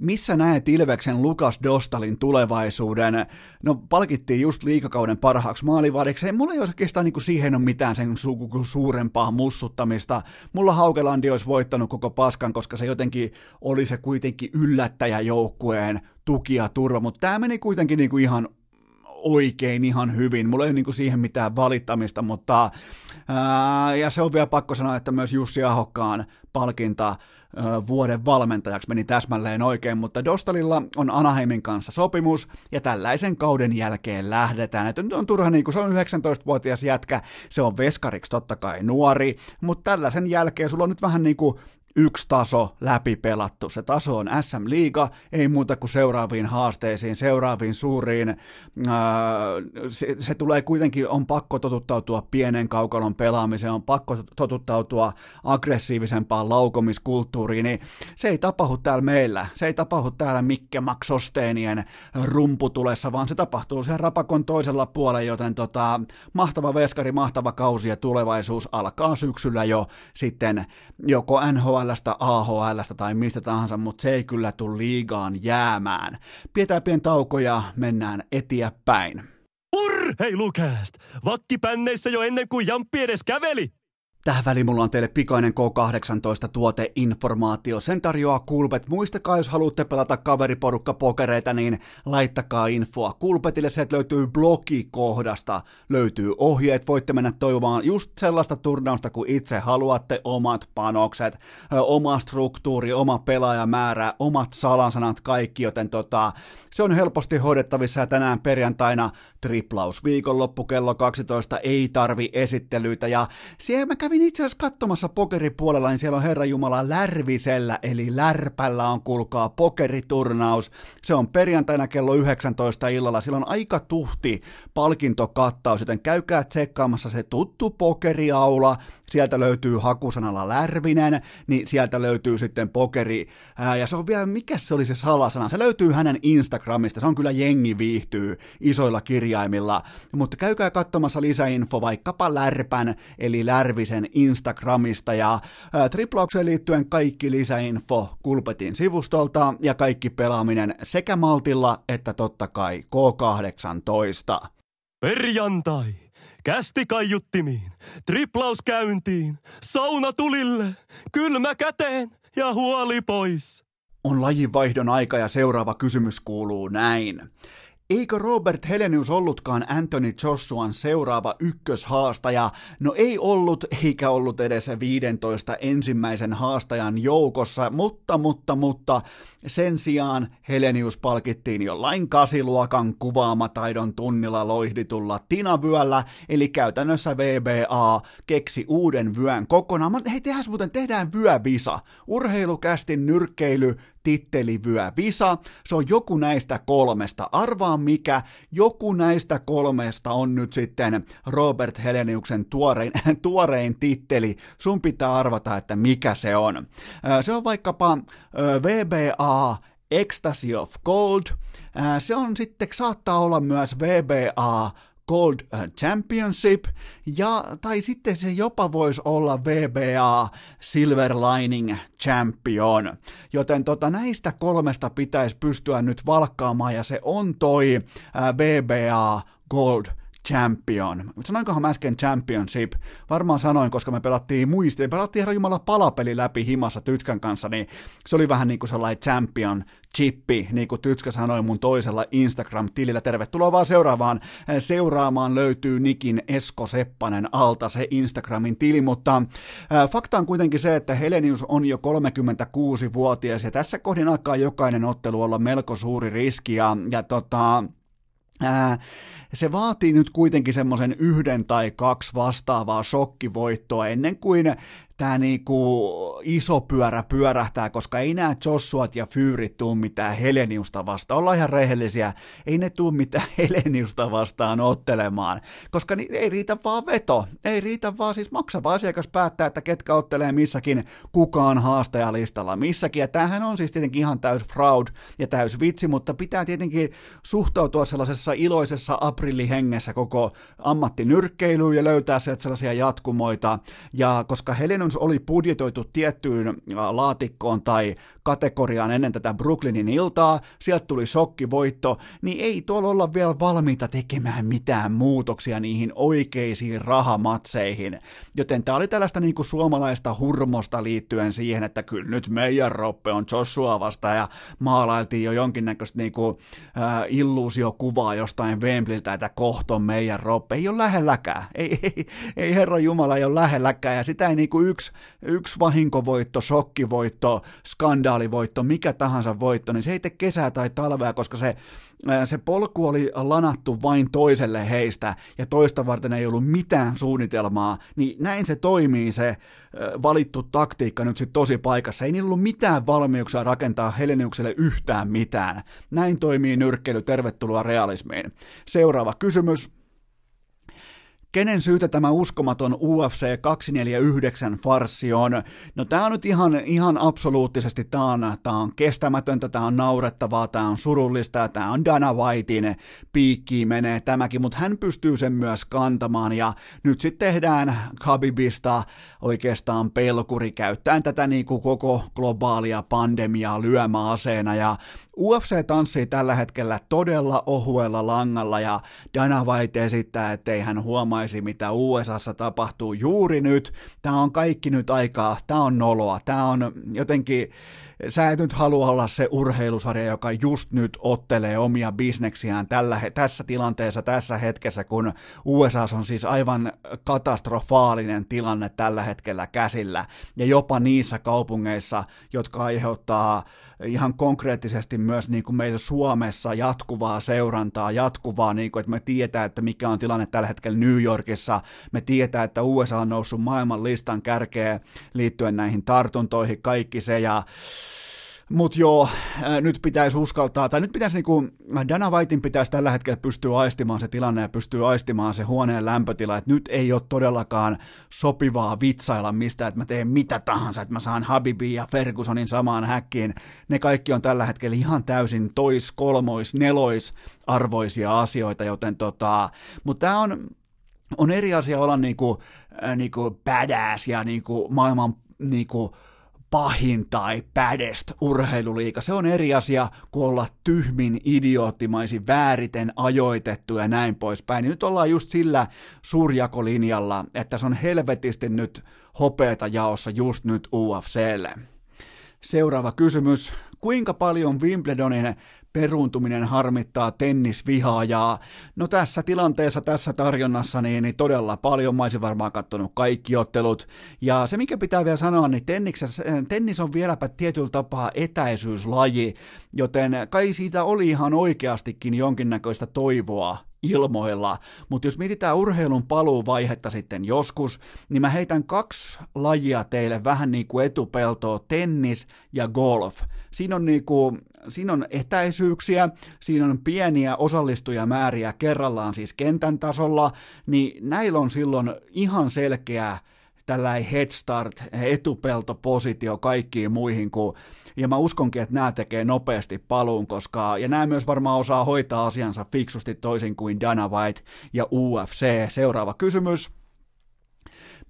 missä näet Ilveksen Lukas Dostalin tulevaisuuden? No palkittiin just liikakauden parhaaksi maalivahdiksi. Mulla ei oikeastaan niin kuin siihen ole mitään sen su- suurempaa mussuttamista. Mulla Haukelandi olisi voittanut koko paskan, koska se jotenkin oli se kuitenkin yllättäjäjoukkueen tuki ja turva, mutta tämä meni kuitenkin niin kuin ihan oikein ihan hyvin. Mulla ei ole niin siihen mitään valittamista, mutta ää, ja se on vielä pakko sanoa, että myös Jussi Ahokkaan palkinta vuoden valmentajaksi meni täsmälleen oikein, mutta Dostalilla on Anaheimin kanssa sopimus, ja tällaisen kauden jälkeen lähdetään. Että nyt on turha, niin kuin se on 19-vuotias jätkä, se on veskariksi totta kai nuori, mutta tällaisen jälkeen sulla on nyt vähän niin kuin yksi taso läpi pelattu. Se taso on SM-liiga, ei muuta kuin seuraaviin haasteisiin, seuraaviin suuriin. Se, se tulee kuitenkin, on pakko totuttautua pienen kaukalon pelaamiseen, on pakko totuttautua aggressiivisempaan laukomiskulttuuriin, niin se ei tapahdu täällä meillä. Se ei tapahdu täällä Mikke Maksosteenien rumputulessa, vaan se tapahtuu sen rapakon toisella puolella, joten tota, mahtava veskari, mahtava kausi ja tulevaisuus alkaa syksyllä jo sitten joko NHLstä, AHLstä tai mistä tahansa, mutta se ei kyllä tule liigaan jäämään. Pidetään pieni tauko ja mennään eteenpäin. Urheilukääst! Vakkipänneissä jo ennen kuin Jamppi edes käveli! Tähän väliin mulla on teille pikainen K18-tuoteinformaatio. Sen tarjoaa Kulpet. Muistakaa, jos haluatte pelata kaveriporukka pokereita, niin laittakaa infoa. Kulpetille sieltä löytyy blogikohdasta, löytyy ohjeet. Voitte mennä toivomaan just sellaista turnausta kuin itse haluatte. Omat panokset, oma struktuuri, oma pelaajamäärä, omat salasanat, kaikki. Joten tota, se on helposti hoidettavissa ja tänään perjantaina triplaus viikonloppu kello 12 ei tarvi esittelyitä. Ja siellä mä kävin itse asiassa katsomassa pokeripuolella, niin siellä on Herra Jumala Lärvisellä, eli Lärpällä on kulkaa pokeriturnaus. Se on perjantaina kello 19 illalla. Sillä on aika tuhti palkintokattaus, joten käykää tsekkaamassa se tuttu pokeriaula. Sieltä löytyy hakusanalla Lärvinen, niin sieltä löytyy sitten pokeri. Ää, ja se on vielä, mikä se oli se salasana? Se löytyy hänen Instagramista. Se on kyllä jengi viihtyy isoilla kirjaimilla. Mutta käykää katsomassa lisäinfo vaikkapa Lärpän, eli Lärvisen Kurvisen Instagramista ja triplaukseen liittyen kaikki lisäinfo Kulpetin sivustolta ja kaikki pelaaminen sekä Maltilla että totta kai K18. Perjantai! Kästi kaiuttimiin, triplaus käyntiin, sauna tulille, kylmä käteen ja huoli pois. On lajinvaihdon aika ja seuraava kysymys kuuluu näin. Eikö Robert Helenius ollutkaan Anthony Joshuan seuraava ykköshaastaja? No ei ollut, eikä ollut edes 15 ensimmäisen haastajan joukossa, mutta, mutta, mutta sen sijaan Helenius palkittiin jollain kasiluokan kuvaamataidon tunnilla loihditulla tinavyöllä, eli käytännössä VBA keksi uuden vyön kokonaan. Hei, tehdään muuten, tehdään vyövisa. Urheilukästin nyrkkeily tittelivyö Visa. Se on joku näistä kolmesta. Arvaa mikä, joku näistä kolmesta on nyt sitten Robert Heleniuksen tuorein, tuorein titteli. Sun pitää arvata, että mikä se on. Se on vaikkapa VBA Ecstasy of Gold. Se on sitten, saattaa olla myös VBA Gold äh, Championship, ja, tai sitten se jopa voisi olla VBA Silver Lining Champion. Joten tota, näistä kolmesta pitäisi pystyä nyt valkkaamaan, ja se on toi äh, VBA Gold champion. Sanoinkohan mä äsken championship? Varmaan sanoin, koska me pelattiin muisti, pelattiin herra Jumala palapeli läpi himassa Tytskän kanssa, niin se oli vähän niin kuin sellainen champion chippi, niin kuin Tytskä sanoi mun toisella Instagram-tilillä. Tervetuloa vaan seuraavaan. Seuraamaan löytyy Nikin Esko Seppanen alta se Instagramin tili, mutta fakta on kuitenkin se, että Helenius on jo 36-vuotias ja tässä kohdin alkaa jokainen ottelu olla melko suuri riski ja, ja tota, Ää, se vaatii nyt kuitenkin semmoisen yhden tai kaksi vastaavaa shokkivoittoa ennen kuin tämä niinku iso pyörä pyörähtää, koska ei nämä Jossuat ja Fyyrit tuu mitään Heleniusta vastaan. Ollaan ihan rehellisiä, ei ne tuu mitään Heleniusta vastaan ottelemaan, koska ni- ei riitä vaan veto, ei riitä vaan siis maksava asiakas päättää, että ketkä ottelee missäkin kukaan haastajalistalla missäkin, ja tämähän on siis tietenkin ihan täys fraud ja täys vitsi, mutta pitää tietenkin suhtautua sellaisessa iloisessa aprillihengessä koko ammattinyrkkeilyyn ja löytää sieltä sellaisia jatkumoita, ja koska Helenius Lions oli budjetoitu tiettyyn äh, laatikkoon tai kategoriaan ennen tätä Brooklynin iltaa, sieltä tuli shokkivoitto, niin ei tuolla olla vielä valmiita tekemään mitään muutoksia niihin oikeisiin rahamatseihin. Joten tämä oli tällaista niin kuin suomalaista hurmosta liittyen siihen, että kyllä nyt meidän roppe on Joshua vasta ja maalailtiin jo jonkinnäköistä niin kuin, äh, illuusiokuvaa jostain Wembleyltä, että kohto meidän roppe. Ei ole lähelläkään. Ei, ei, ei Herra Jumala ei ole lähelläkään ja sitä ei niin kuin yksi, yksi vahinkovoitto, shokkivoitto, skandaalivoitto, mikä tahansa voitto, niin se ei tee kesää tai talvea, koska se, se polku oli lanattu vain toiselle heistä ja toista varten ei ollut mitään suunnitelmaa, niin näin se toimii se valittu taktiikka nyt sitten tosi paikassa. Ei niillä ollut mitään valmiuksia rakentaa Heleniukselle yhtään mitään. Näin toimii nyrkkeily. Tervetuloa realismiin. Seuraava kysymys. Kenen syytä tämä uskomaton UFC 249 farssi on? No tää on nyt ihan, ihan absoluuttisesti, tää on, tää on kestämätöntä, tää on naurettavaa, tää on surullista, tää on Dana Whitein piikkiin menee tämäkin, mutta hän pystyy sen myös kantamaan ja nyt sitten tehdään Khabibista oikeastaan pelkuri käyttäen tätä niin kuin koko globaalia pandemiaa lyömäaseena ja UFC tanssii tällä hetkellä todella ohuella langalla ja Dana White esittää, ettei hän huomaisi, mitä USAssa tapahtuu juuri nyt. Tämä on kaikki nyt aikaa, tämä on noloa, tämä on jotenkin sä et nyt halua olla se urheilusarja, joka just nyt ottelee omia bisneksiään tällä, tässä tilanteessa, tässä hetkessä, kun USA on siis aivan katastrofaalinen tilanne tällä hetkellä käsillä. Ja jopa niissä kaupungeissa, jotka aiheuttaa ihan konkreettisesti myös niin kuin meillä Suomessa jatkuvaa seurantaa, jatkuvaa, niin kuin, että me tietää, että mikä on tilanne tällä hetkellä New Yorkissa, me tietää, että USA on noussut maailman listan kärkeä liittyen näihin tartuntoihin, kaikki se, ja mutta joo, äh, nyt pitäisi uskaltaa, tai nyt pitäisi niinku, Dana Whitein pitäisi tällä hetkellä pystyä aistimaan se tilanne ja pystyä aistimaan se huoneen lämpötila, että nyt ei ole todellakaan sopivaa vitsailla mistä, että mä teen mitä tahansa, että mä saan Habibi ja Fergusonin samaan häkkiin. Ne kaikki on tällä hetkellä ihan täysin tois, kolmois, nelois arvoisia asioita, joten tota, mutta tämä on, on eri asia olla niinku, äh, niinku badass ja niinku maailman niinku, pahin tai pädest urheiluliika. Se on eri asia kuin olla tyhmin, idioottimaisin, vääriten ajoitettu ja näin poispäin. Nyt ollaan just sillä suurjakolinjalla, että se on helvetisti nyt hopeeta jaossa just nyt UFClle. Seuraava kysymys. Kuinka paljon Wimbledonin peruuntuminen harmittaa tennisvihaajaa. No tässä tilanteessa, tässä tarjonnassa, niin, niin todella paljon. Mä olisin varmaan katsonut kaikki ottelut. Ja se, mikä pitää vielä sanoa, niin tenniksessä, tennis on vieläpä tietyllä tapaa etäisyyslaji, joten kai siitä oli ihan oikeastikin jonkinnäköistä toivoa ilmoilla, mutta jos mietitään urheilun paluuvaihetta sitten joskus, niin mä heitän kaksi lajia teille vähän niin kuin etupeltoa, tennis ja golf. Siinä on, niin kuin, siinä on etäisyyksiä, siinä on pieniä osallistujamääriä kerrallaan siis kentän tasolla, niin näillä on silloin ihan selkeä tällainen head start, etupeltopositio kaikkiin muihin kuin, ja mä uskonkin, että nämä tekee nopeasti paluun, koska, ja nämä myös varmaan osaa hoitaa asiansa fiksusti toisin kuin Dana White ja UFC. Seuraava kysymys.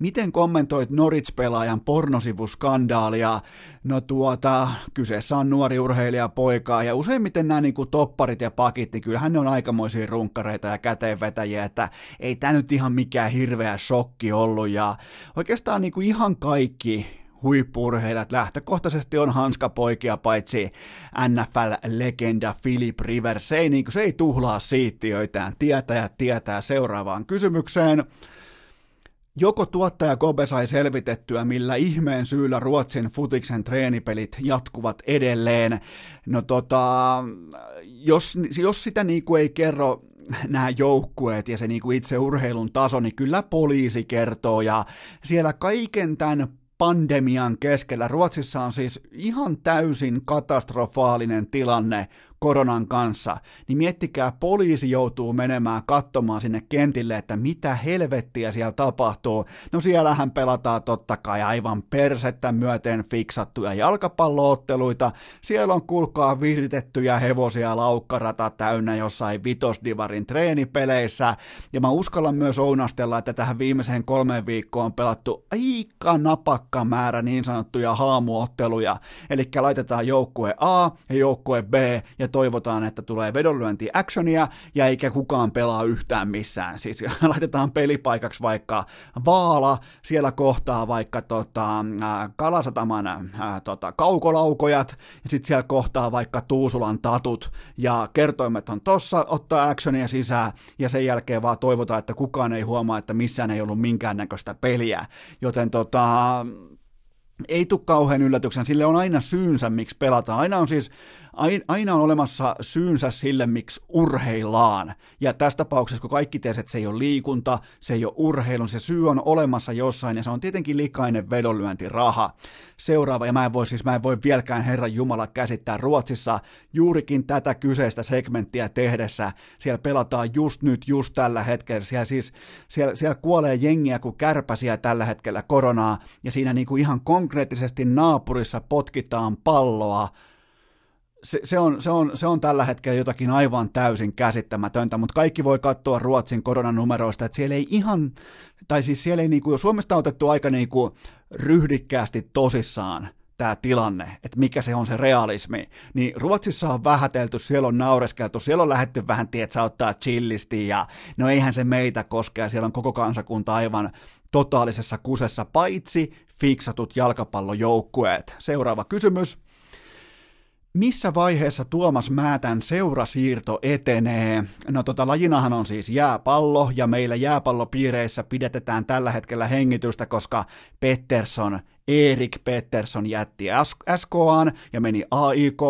Miten kommentoit Norwich-pelaajan pornosivuskandaalia? No tuota, kyseessä on nuori urheilija poika ja useimmiten nämä niin kuin topparit ja pakit, niin kyllähän ne on aikamoisia runkkareita ja käteenvetäjiä, että ei tämä nyt ihan mikään hirveä shokki ollut ja oikeastaan niin kuin ihan kaikki huippurheilijat lähtökohtaisesti on hanskapoikia, paitsi NFL-legenda Philip Rivers. Se ei, niin kuin, se ei tuhlaa siittiöitään. Tietäjät tietää seuraavaan kysymykseen. Joko tuottaja Kobe sai selvitettyä, millä ihmeen syyllä Ruotsin futiksen treenipelit jatkuvat edelleen? No tota, jos, jos sitä niinku ei kerro nämä joukkueet ja se niinku itse urheilun taso, niin kyllä poliisi kertoo ja siellä kaiken tämän pandemian keskellä. Ruotsissa on siis ihan täysin katastrofaalinen tilanne koronan kanssa, niin miettikää, poliisi joutuu menemään katsomaan sinne kentille, että mitä helvettiä siellä tapahtuu. No siellähän pelataan totta kai aivan persettä myöten fiksattuja jalkapallootteluita, siellä on kulkaa viritettyjä hevosia laukkarata täynnä jossain vitosdivarin treenipeleissä, ja mä uskallan myös ounastella, että tähän viimeiseen kolmeen viikkoon on pelattu aika napakka määrä niin sanottuja haamuotteluja, eli laitetaan joukkue A ja joukkue B, ja toivotaan, että tulee vedonlyönti actionia ja eikä kukaan pelaa yhtään missään. Siis laitetaan pelipaikaksi vaikka Vaala, siellä kohtaa vaikka tota, Kalasataman ää, tota, kaukolaukojat, ja sitten siellä kohtaa vaikka Tuusulan tatut, ja kertoimet on tossa, ottaa actionia sisään, ja sen jälkeen vaan toivotaan, että kukaan ei huomaa, että missään ei ollut minkäännäköistä peliä. Joten tota, ei tule kauhean yllätyksen, sille on aina syynsä, miksi pelataan. Aina on siis aina on olemassa syynsä sille, miksi urheillaan. Ja tässä tapauksessa, kun kaikki tiesi, että se ei ole liikunta, se ei ole urheilu, se syy on olemassa jossain, ja se on tietenkin likainen vedonlyöntiraha. Seuraava, ja mä en voi siis, mä en voi vieläkään Herran Jumala käsittää Ruotsissa juurikin tätä kyseistä segmenttiä tehdessä. Siellä pelataan just nyt, just tällä hetkellä. Siellä siis, siellä, siellä kuolee jengiä kuin kärpäsiä tällä hetkellä koronaa, ja siinä niin kuin ihan konkreettisesti naapurissa potkitaan palloa se, se, on, se, on, se on tällä hetkellä jotakin aivan täysin käsittämätöntä, mutta kaikki voi katsoa Ruotsin koronanumeroista, että siellä ei ihan, tai siis siellä ei niinku, Suomesta on otettu aika niinku ryhdikkäästi tosissaan tämä tilanne, että mikä se on se realismi, niin Ruotsissa on vähätelty, siellä on naureskeltu, siellä on lähetty vähän, tietsä, ottaa chillisti ja no eihän se meitä koskea, siellä on koko kansakunta aivan totaalisessa kusessa, paitsi fiksatut jalkapallojoukkueet. Seuraava kysymys. Missä vaiheessa Tuomas Määtän seurasiirto etenee? No tota, lajinahan on siis jääpallo, ja meillä jääpallopiireissä pidetään tällä hetkellä hengitystä, koska Pettersson Erik Pettersson jätti SKAan ja meni AIK.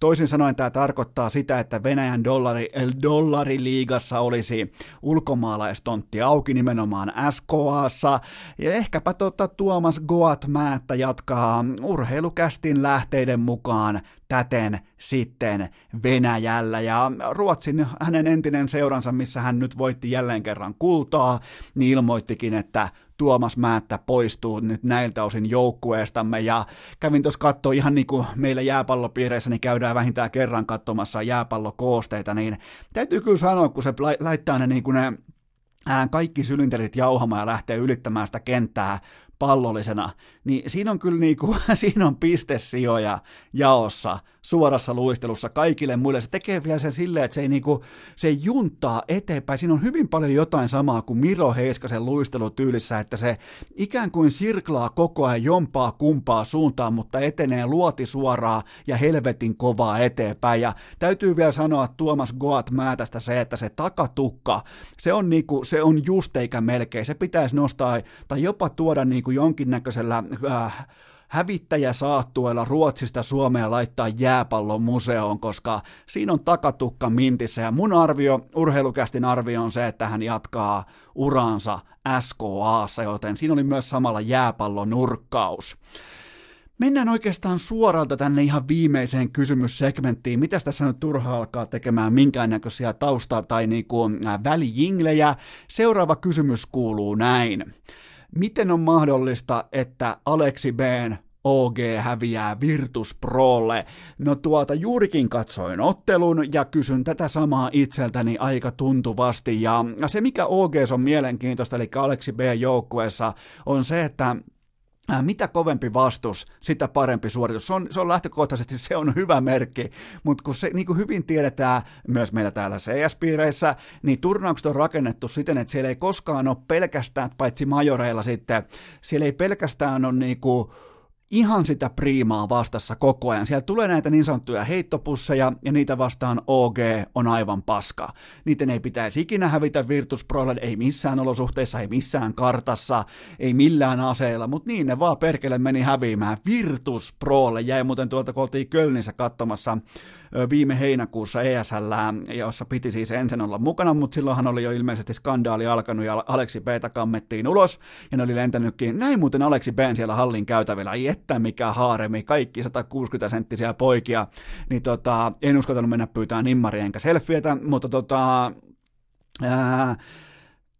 Toisin sanoen tämä tarkoittaa sitä, että Venäjän dollari, dollariliigassa olisi ulkomaalaistontti auki nimenomaan SKAssa. Ja ehkäpä tota Tuomas Goat Määttä jatkaa urheilukästin lähteiden mukaan täten sitten Venäjällä. Ja Ruotsin hänen entinen seuransa, missä hän nyt voitti jälleen kerran kultaa, niin ilmoittikin, että Tuomas Määttä poistuu nyt näiltä osin joukkueestamme. Ja kävin tuossa katsoa ihan niin kuin meillä jääpallopiireissä, niin käydään vähintään kerran katsomassa jääpallokoosteita, niin täytyy kyllä sanoa, kun se laittaa ne niin kuin ne kaikki sylinterit jauhamaan ja lähtee ylittämään sitä kenttää pallollisena, niin siinä on kyllä niinku, siinä on pistesijoja jaossa suorassa luistelussa kaikille muille. Se tekee vielä sen silleen, että se ei, niinku, se ei juntaa eteenpäin. Siinä on hyvin paljon jotain samaa kuin Miro Heiskasen luistelutyylissä, että se ikään kuin sirklaa koko ajan jompaa kumpaa suuntaan, mutta etenee luoti suoraa ja helvetin kovaa eteenpäin. Ja täytyy vielä sanoa Tuomas Goat Määtästä se, että se takatukka, se on, niinku, se on just eikä melkein. Se pitäisi nostaa tai jopa tuoda niinku jonkinnäköisellä äh, hävittäjäsaattueella Ruotsista Suomea laittaa jääpallon museoon, koska siinä on takatukka mintissä ja mun arvio, urheilukästin arvio on se, että hän jatkaa uransa SKAssa, joten siinä oli myös samalla jääpallon nurkkaus. Mennään oikeastaan suoralta tänne ihan viimeiseen kysymyssegmenttiin. Mitä tässä nyt turha alkaa tekemään minkäännäköisiä tausta- tai niinku, äh, välijinglejä? Seuraava kysymys kuuluu näin. Miten on mahdollista, että Aleksi B OG häviää Virtus Prolle. No tuota, juurikin katsoin ottelun ja kysyn tätä samaa itseltäni aika tuntuvasti. Ja se, mikä OG on mielenkiintoista, eli Aleksi B joukkueessa, on se, että mitä kovempi vastus, sitä parempi suoritus. Se on, se on lähtökohtaisesti se on hyvä merkki, mutta kun se niin kuin hyvin tiedetään myös meillä täällä CS-piireissä, niin turnaukset on rakennettu siten, että siellä ei koskaan ole pelkästään, paitsi majoreilla sitten, siellä ei pelkästään ole niin kuin, ihan sitä priimaa vastassa koko ajan. Siellä tulee näitä niin sanottuja heittopusseja, ja niitä vastaan OG on aivan paska. Niiden ei pitäisi ikinä hävitä Virtus ei missään olosuhteissa, ei missään kartassa, ei millään aseella, mutta niin ne vaan perkele meni häviämään. Virtus Prolle jäi muuten tuolta, kun oltiin Kölnissä katsomassa viime heinäkuussa ESL, jossa piti siis ensin olla mukana, mutta silloinhan oli jo ilmeisesti skandaali alkanut ja Aleksi B kammettiin ulos ja ne oli lentänytkin. Näin muuten Aleksi B siellä hallin käytävillä, ai että mikä haaremi, kaikki 160 senttisiä poikia, niin tota, en uskaltanut mennä pyytää nimmaria enkä selfietä, mutta tota, ää,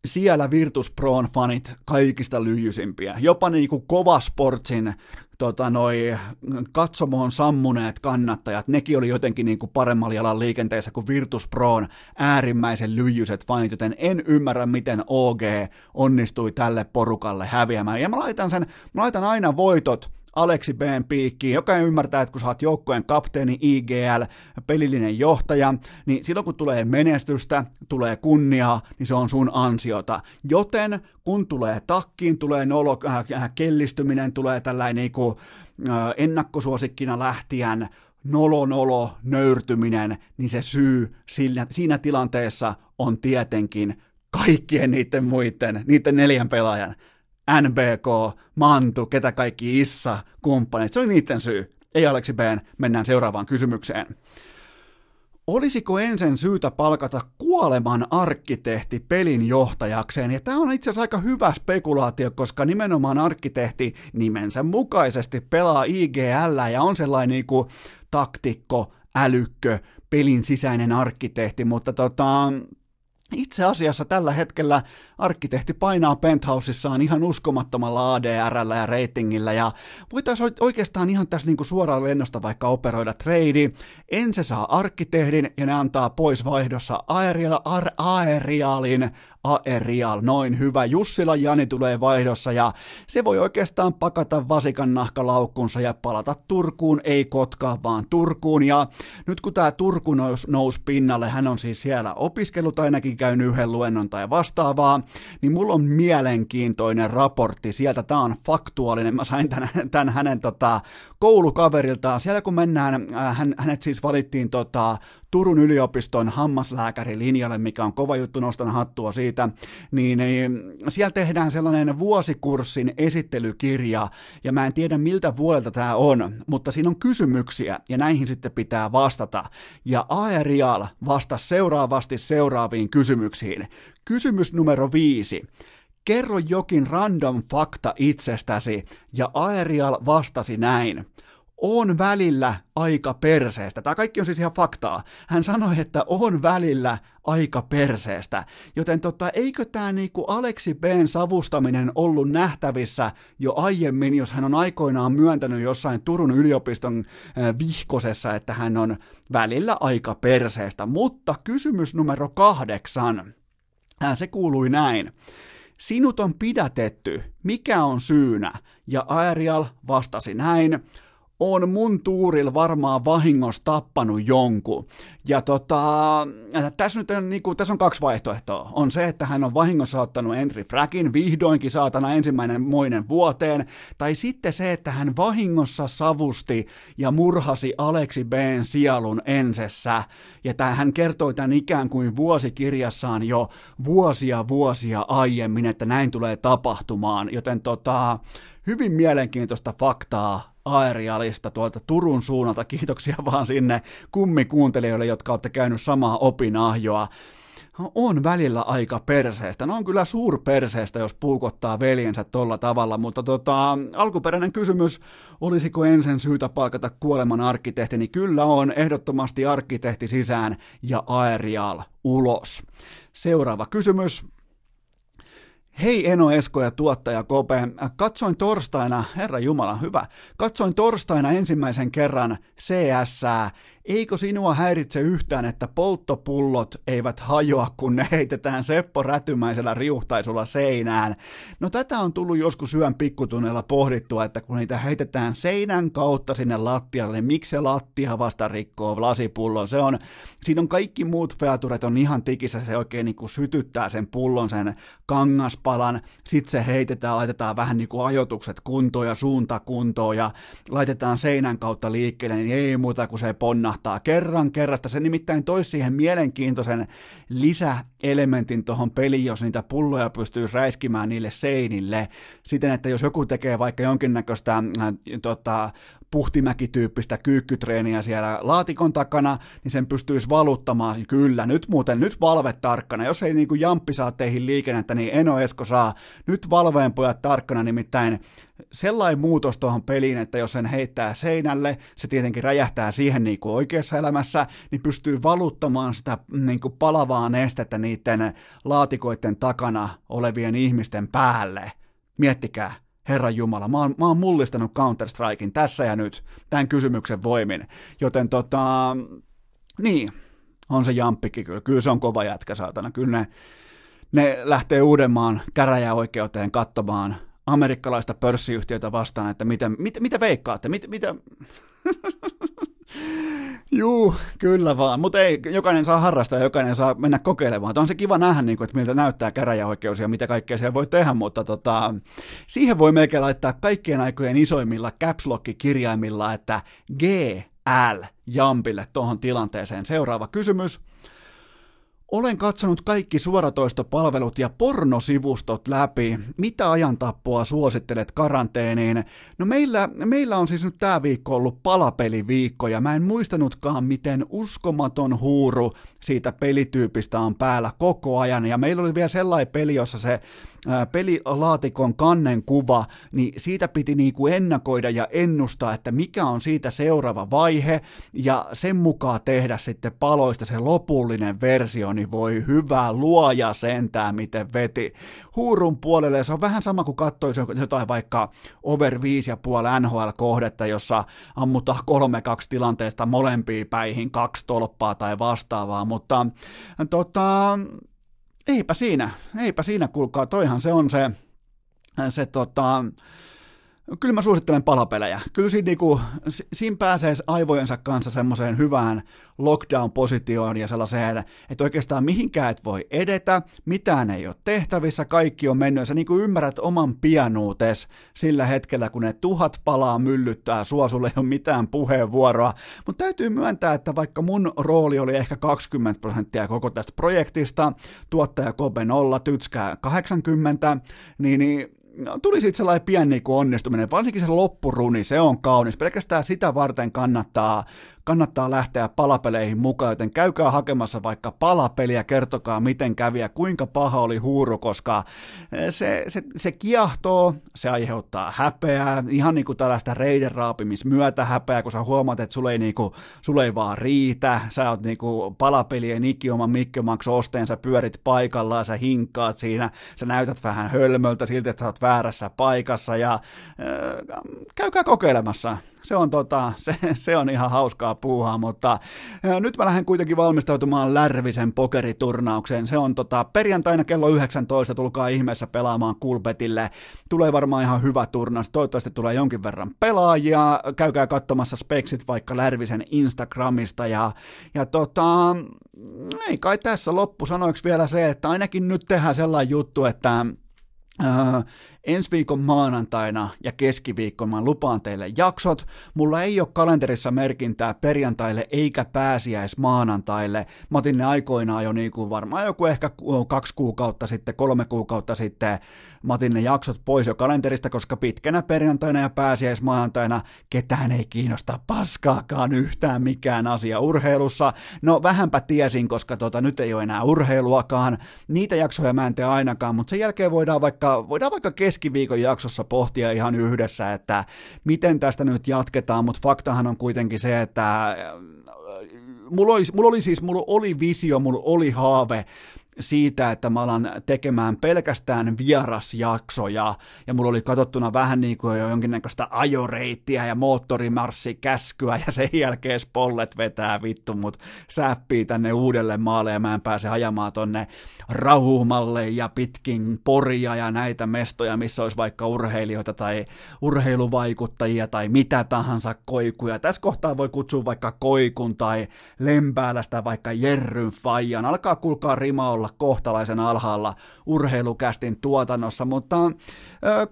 siellä Virtus Proon fanit kaikista lyhyisimpiä. Jopa niinku kova sportsin tota, noi katsomoon sammuneet kannattajat, nekin oli jotenkin niin kuin paremmalla jalan liikenteessä kuin Virtus Proon äärimmäisen lyijyset fanit, joten en ymmärrä, miten OG onnistui tälle porukalle häviämään. Ja mä laitan sen, mä laitan aina voitot Aleksi B. piikkiin. Jokainen ymmärtää, että kun sä oot joukkueen kapteeni, IGL, pelillinen johtaja, niin silloin kun tulee menestystä, tulee kunniaa, niin se on sun ansiota. Joten kun tulee takkiin, tulee nolo, äh, äh, kellistyminen, tulee tällainen niin kuin, äh, ennakkosuosikkina lähtien, nolo nolo nöyrtyminen, niin se syy siinä, siinä tilanteessa on tietenkin kaikkien niiden muiden, niiden neljän pelaajan, NBK, Mantu, ketä kaikki Issa, kumppanit, se oli niiden syy. Ei Aleksi B, mennään seuraavaan kysymykseen. Olisiko ensin syytä palkata kuoleman arkkitehti pelin johtajakseen? Ja tämä on itse asiassa aika hyvä spekulaatio, koska nimenomaan arkkitehti nimensä mukaisesti pelaa IGL ja on sellainen niin kuin taktikko, älykkö, pelin sisäinen arkkitehti, mutta tota, itse asiassa tällä hetkellä arkkitehti painaa penthouseissaan ihan uskomattomalla ADRllä ja ratingillä ja voitaisiin oikeastaan ihan tässä niinku suoraan lennosta vaikka operoida trade. Ensin saa arkkitehdin ja ne antaa pois vaihdossa Aerial, Aerialin Aerial, noin hyvä. Jussila Jani tulee vaihdossa ja se voi oikeastaan pakata vasikan nahkalaukkunsa ja palata Turkuun, ei Kotkaan, vaan Turkuun. Ja nyt kun tämä Turku nous, nousi pinnalle, hän on siis siellä opiskellut ainakin käynyt yhden luennon tai vastaavaa, niin mulla on mielenkiintoinen raportti sieltä. Tämä on faktuaalinen. Mä sain tämän, tämän hänen tota, koulukaveriltaan. Siellä kun mennään, äh, hän, hänet siis valittiin tota, Turun yliopiston hammaslääkärilinjalle, mikä on kova juttu, nostan hattua siitä, niin, niin siellä tehdään sellainen vuosikurssin esittelykirja, ja mä en tiedä miltä vuodelta tämä on, mutta siinä on kysymyksiä, ja näihin sitten pitää vastata. Ja Aerial vastasi seuraavasti seuraaviin kysymyksiin. Kysymys numero viisi. Kerro jokin random fakta itsestäsi, ja Aerial vastasi näin on välillä aika perseestä. Tämä kaikki on siis ihan faktaa. Hän sanoi, että on välillä aika perseestä. Joten tota, eikö tämä niinku Aleksi B:n savustaminen ollut nähtävissä jo aiemmin, jos hän on aikoinaan myöntänyt jossain Turun yliopiston vihkosessa, että hän on välillä aika perseestä. Mutta kysymys numero kahdeksan. Se kuului näin. Sinut on pidätetty. Mikä on syynä? Ja Aerial vastasi näin on mun tuuril varmaan vahingossa tappanut jonkun. Ja tota, tässä nyt on, niin kuin, tässä on kaksi vaihtoehtoa. On se, että hän on vahingossa ottanut entry fragin, vihdoinkin saatana ensimmäinen moinen vuoteen, tai sitten se, että hän vahingossa savusti ja murhasi Aleksi B. sielun ensessä. Ja tämän, hän kertoi tämän ikään kuin vuosikirjassaan jo vuosia vuosia aiemmin, että näin tulee tapahtumaan. Joten tota, hyvin mielenkiintoista faktaa Aerialista tuolta Turun suunnalta. Kiitoksia vaan sinne kummikuuntelijoille, jotka olette käynyt samaa opinahjoa on välillä aika perseestä. No on kyllä suurperseestä, jos puukottaa veljensä tolla tavalla, mutta tota, alkuperäinen kysymys, olisiko ensin syytä palkata kuoleman arkkitehti, niin kyllä on ehdottomasti arkkitehti sisään ja Aerial ulos. Seuraava kysymys, Hei Eno Esko ja tuottaja Kope, katsoin torstaina, herra Jumala, hyvä, katsoin torstaina ensimmäisen kerran CS Eikö sinua häiritse yhtään, että polttopullot eivät hajoa, kun ne heitetään Seppo rätymäisellä riuhtaisulla seinään? No tätä on tullut joskus syön pikkutunnella pohdittua, että kun niitä heitetään seinän kautta sinne lattialle, niin miksi se lattia vasta rikkoo lasipullon? Se on, siinä on kaikki muut featuret on ihan tikissä, se oikein niin kuin sytyttää sen pullon, sen kangaspalan, sitten se heitetään, laitetaan vähän niin kuin ajotukset kuntoon ja suunta kuntoon ja laitetaan seinän kautta liikkeelle, niin ei muuta kuin se ponna romahtaa kerran kerrasta. Se nimittäin toisi siihen mielenkiintoisen lisäelementin tuohon peliin, jos niitä pulloja pystyy räiskimään niille seinille. Siten, että jos joku tekee vaikka jonkinnäköistä äh, tota, puhtimäkityyppistä kyykkytreeniä siellä laatikon takana, niin sen pystyisi valuttamaan. Kyllä, nyt muuten, nyt valve tarkkana. Jos ei niin kuin jamppi saa teihin liikennettä, niin Eno Esko saa nyt valveen pojat tarkkana, nimittäin sellainen muutos tuohon peliin, että jos sen heittää seinälle, se tietenkin räjähtää siihen niin kuin oikeassa elämässä, niin pystyy valuttamaan sitä niin kuin palavaa nestettä niiden laatikoiden takana olevien ihmisten päälle. Miettikää, Herran Jumala, mä oon, mä oon mullistanut Counter-Strikein tässä ja nyt, tämän kysymyksen voimin. Joten tota, niin, on se jamppikin kyllä. Kyllä se on kova jätkä, saatana. Kyllä ne, ne lähtee Uudenmaan käräjäoikeuteen katsomaan amerikkalaista pörssiyhtiötä vastaan, että mitä, mitä, mitä veikkaatte, mit, mitä... Juu, kyllä vaan, mutta ei, jokainen saa harrastaa ja jokainen saa mennä kokeilemaan. On se kiva nähdä, niin kuin, että miltä näyttää käräjäoikeus ja mitä kaikkea siellä voi tehdä, mutta tota, siihen voi melkein laittaa kaikkien aikojen isoimmilla caps kirjaimilla että GL Jampille tuohon tilanteeseen. Seuraava kysymys. Olen katsonut kaikki suoratoistopalvelut ja pornosivustot läpi. Mitä ajantappoa suosittelet karanteeniin? No meillä, meillä on siis nyt tämä viikko ollut palapeliviikko ja mä en muistanutkaan, miten uskomaton huuru siitä pelityypistä on päällä koko ajan. Ja meillä oli vielä sellainen peli, jossa se pelilaatikon kannen kuva, niin siitä piti niin kuin ennakoida ja ennustaa, että mikä on siitä seuraava vaihe, ja sen mukaan tehdä sitten paloista se lopullinen versio, niin voi hyvä luoja sentää, miten veti. Huurun puolelle. Se on vähän sama kuin katsoisi jotain vaikka over 5,5 NHL-kohdetta, jossa ammutaan 3-2 tilanteesta molempiin päihin kaksi tolppaa tai vastaavaa, mutta tota, eipä siinä, eipä siinä kuulkaa, toihan se on se, se tota, kyllä mä suosittelen palapelejä. Kyllä siinä, niinku, siinä pääsee aivojensa kanssa semmoiseen hyvään lockdown-positioon ja sellaiseen, että oikeastaan mihinkään et voi edetä, mitään ei ole tehtävissä, kaikki on mennyt, sä niinku ymmärrät oman pianuutes sillä hetkellä, kun ne tuhat palaa myllyttää sua, sulle ei ole mitään puheenvuoroa, mutta täytyy myöntää, että vaikka mun rooli oli ehkä 20 prosenttia koko tästä projektista, tuottaja Kobe 0, Tytskää 80, niin, niin no, tuli sitten sellainen pieni niin onnistuminen, varsinkin se loppuruni, se on kaunis. Pelkästään sitä varten kannattaa kannattaa lähteä palapeleihin mukaan, joten käykää hakemassa vaikka palapeliä, kertokaa miten kävi ja kuinka paha oli huuru, koska eh, se, se, se kiehtoo, se aiheuttaa häpeää, ihan niin kuin tällaista reiden raapimismyötä häpeää, kun sä huomaat, että sulle ei, niin kuin, sulle ei vaan riitä, sä oot niin kuin palapelien ikioman Mikke osteen, sä pyörit paikallaan, sä hinkkaat siinä, sä näytät vähän hölmöltä siltä, että sä oot väärässä paikassa ja äh, käykää kokeilemassa se on, tota, se, se on ihan hauskaa puuhaa, mutta ää, nyt mä lähden kuitenkin valmistautumaan Lärvisen pokeriturnaukseen. Se on tota, perjantaina kello 19, tulkaa ihmeessä pelaamaan Kulbetille. Tulee varmaan ihan hyvä turnaus, toivottavasti tulee jonkin verran pelaajia. Käykää katsomassa speksit vaikka Lärvisen Instagramista ja, ja tota, ei kai tässä loppu sanoiksi vielä se, että ainakin nyt tehdään sellainen juttu, että Uh, ensi viikon maanantaina ja keskiviikkona mä lupaan teille jaksot. Mulla ei ole kalenterissa merkintää perjantaille eikä pääsiäis maanantaille. Mä otin ne aikoinaan jo niin kuin varmaan joku ehkä kaksi kuukautta sitten, kolme kuukautta sitten. Mä otin ne jaksot pois jo kalenterista, koska pitkänä perjantaina ja pääsiäis maanantaina ketään ei kiinnosta paskaakaan yhtään mikään asia urheilussa. No vähänpä tiesin, koska tota, nyt ei ole enää urheiluakaan. Niitä jaksoja mä en tee ainakaan, mutta sen jälkeen voidaan vaikka, voidaan vaikka keskiviikon jaksossa pohtia ihan yhdessä, että miten tästä nyt jatketaan, mutta faktahan on kuitenkin se, että äh, mulla oli, mulla oli siis, mulla oli visio, mulla oli haave siitä, että mä alan tekemään pelkästään vierasjaksoja, ja mulla oli katsottuna vähän niin kuin jo jonkinnäköistä ajoreittiä ja moottorimarssikäskyä, ja sen jälkeen spollet vetää vittu mut säppii tänne uudelle maalle, ja mä en pääse ajamaan tonne Rahumalle ja pitkin Poria ja näitä mestoja, missä olisi vaikka urheilijoita tai urheiluvaikuttajia tai mitä tahansa koikuja. Tässä kohtaa voi kutsua vaikka koikun tai lempäälästä vaikka Jerryn Fajan. Alkaa kuulkaa rima olla kohtalaisen alhaalla urheilukästin tuotannossa, mutta äh,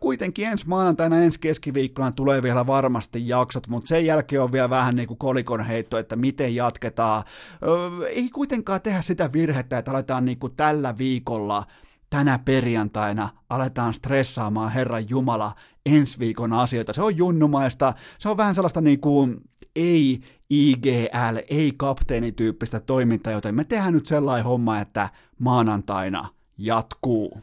kuitenkin ensi maanantaina, ensi keskiviikkona tulee vielä varmasti jaksot, mutta sen jälkeen on vielä vähän niin kuin kolikon heitto, että miten jatketaan. Äh, ei kuitenkaan tehdä sitä virhettä, että aletaan niin kuin tällä viikolla tänä perjantaina aletaan stressaamaan Herran Jumala ensi viikon asioita. Se on junnumaista, se on vähän sellaista niin kuin ei IGL, ei kapteenityyppistä toimintaa, joten me tehdään nyt sellainen homma, että maanantaina jatkuu.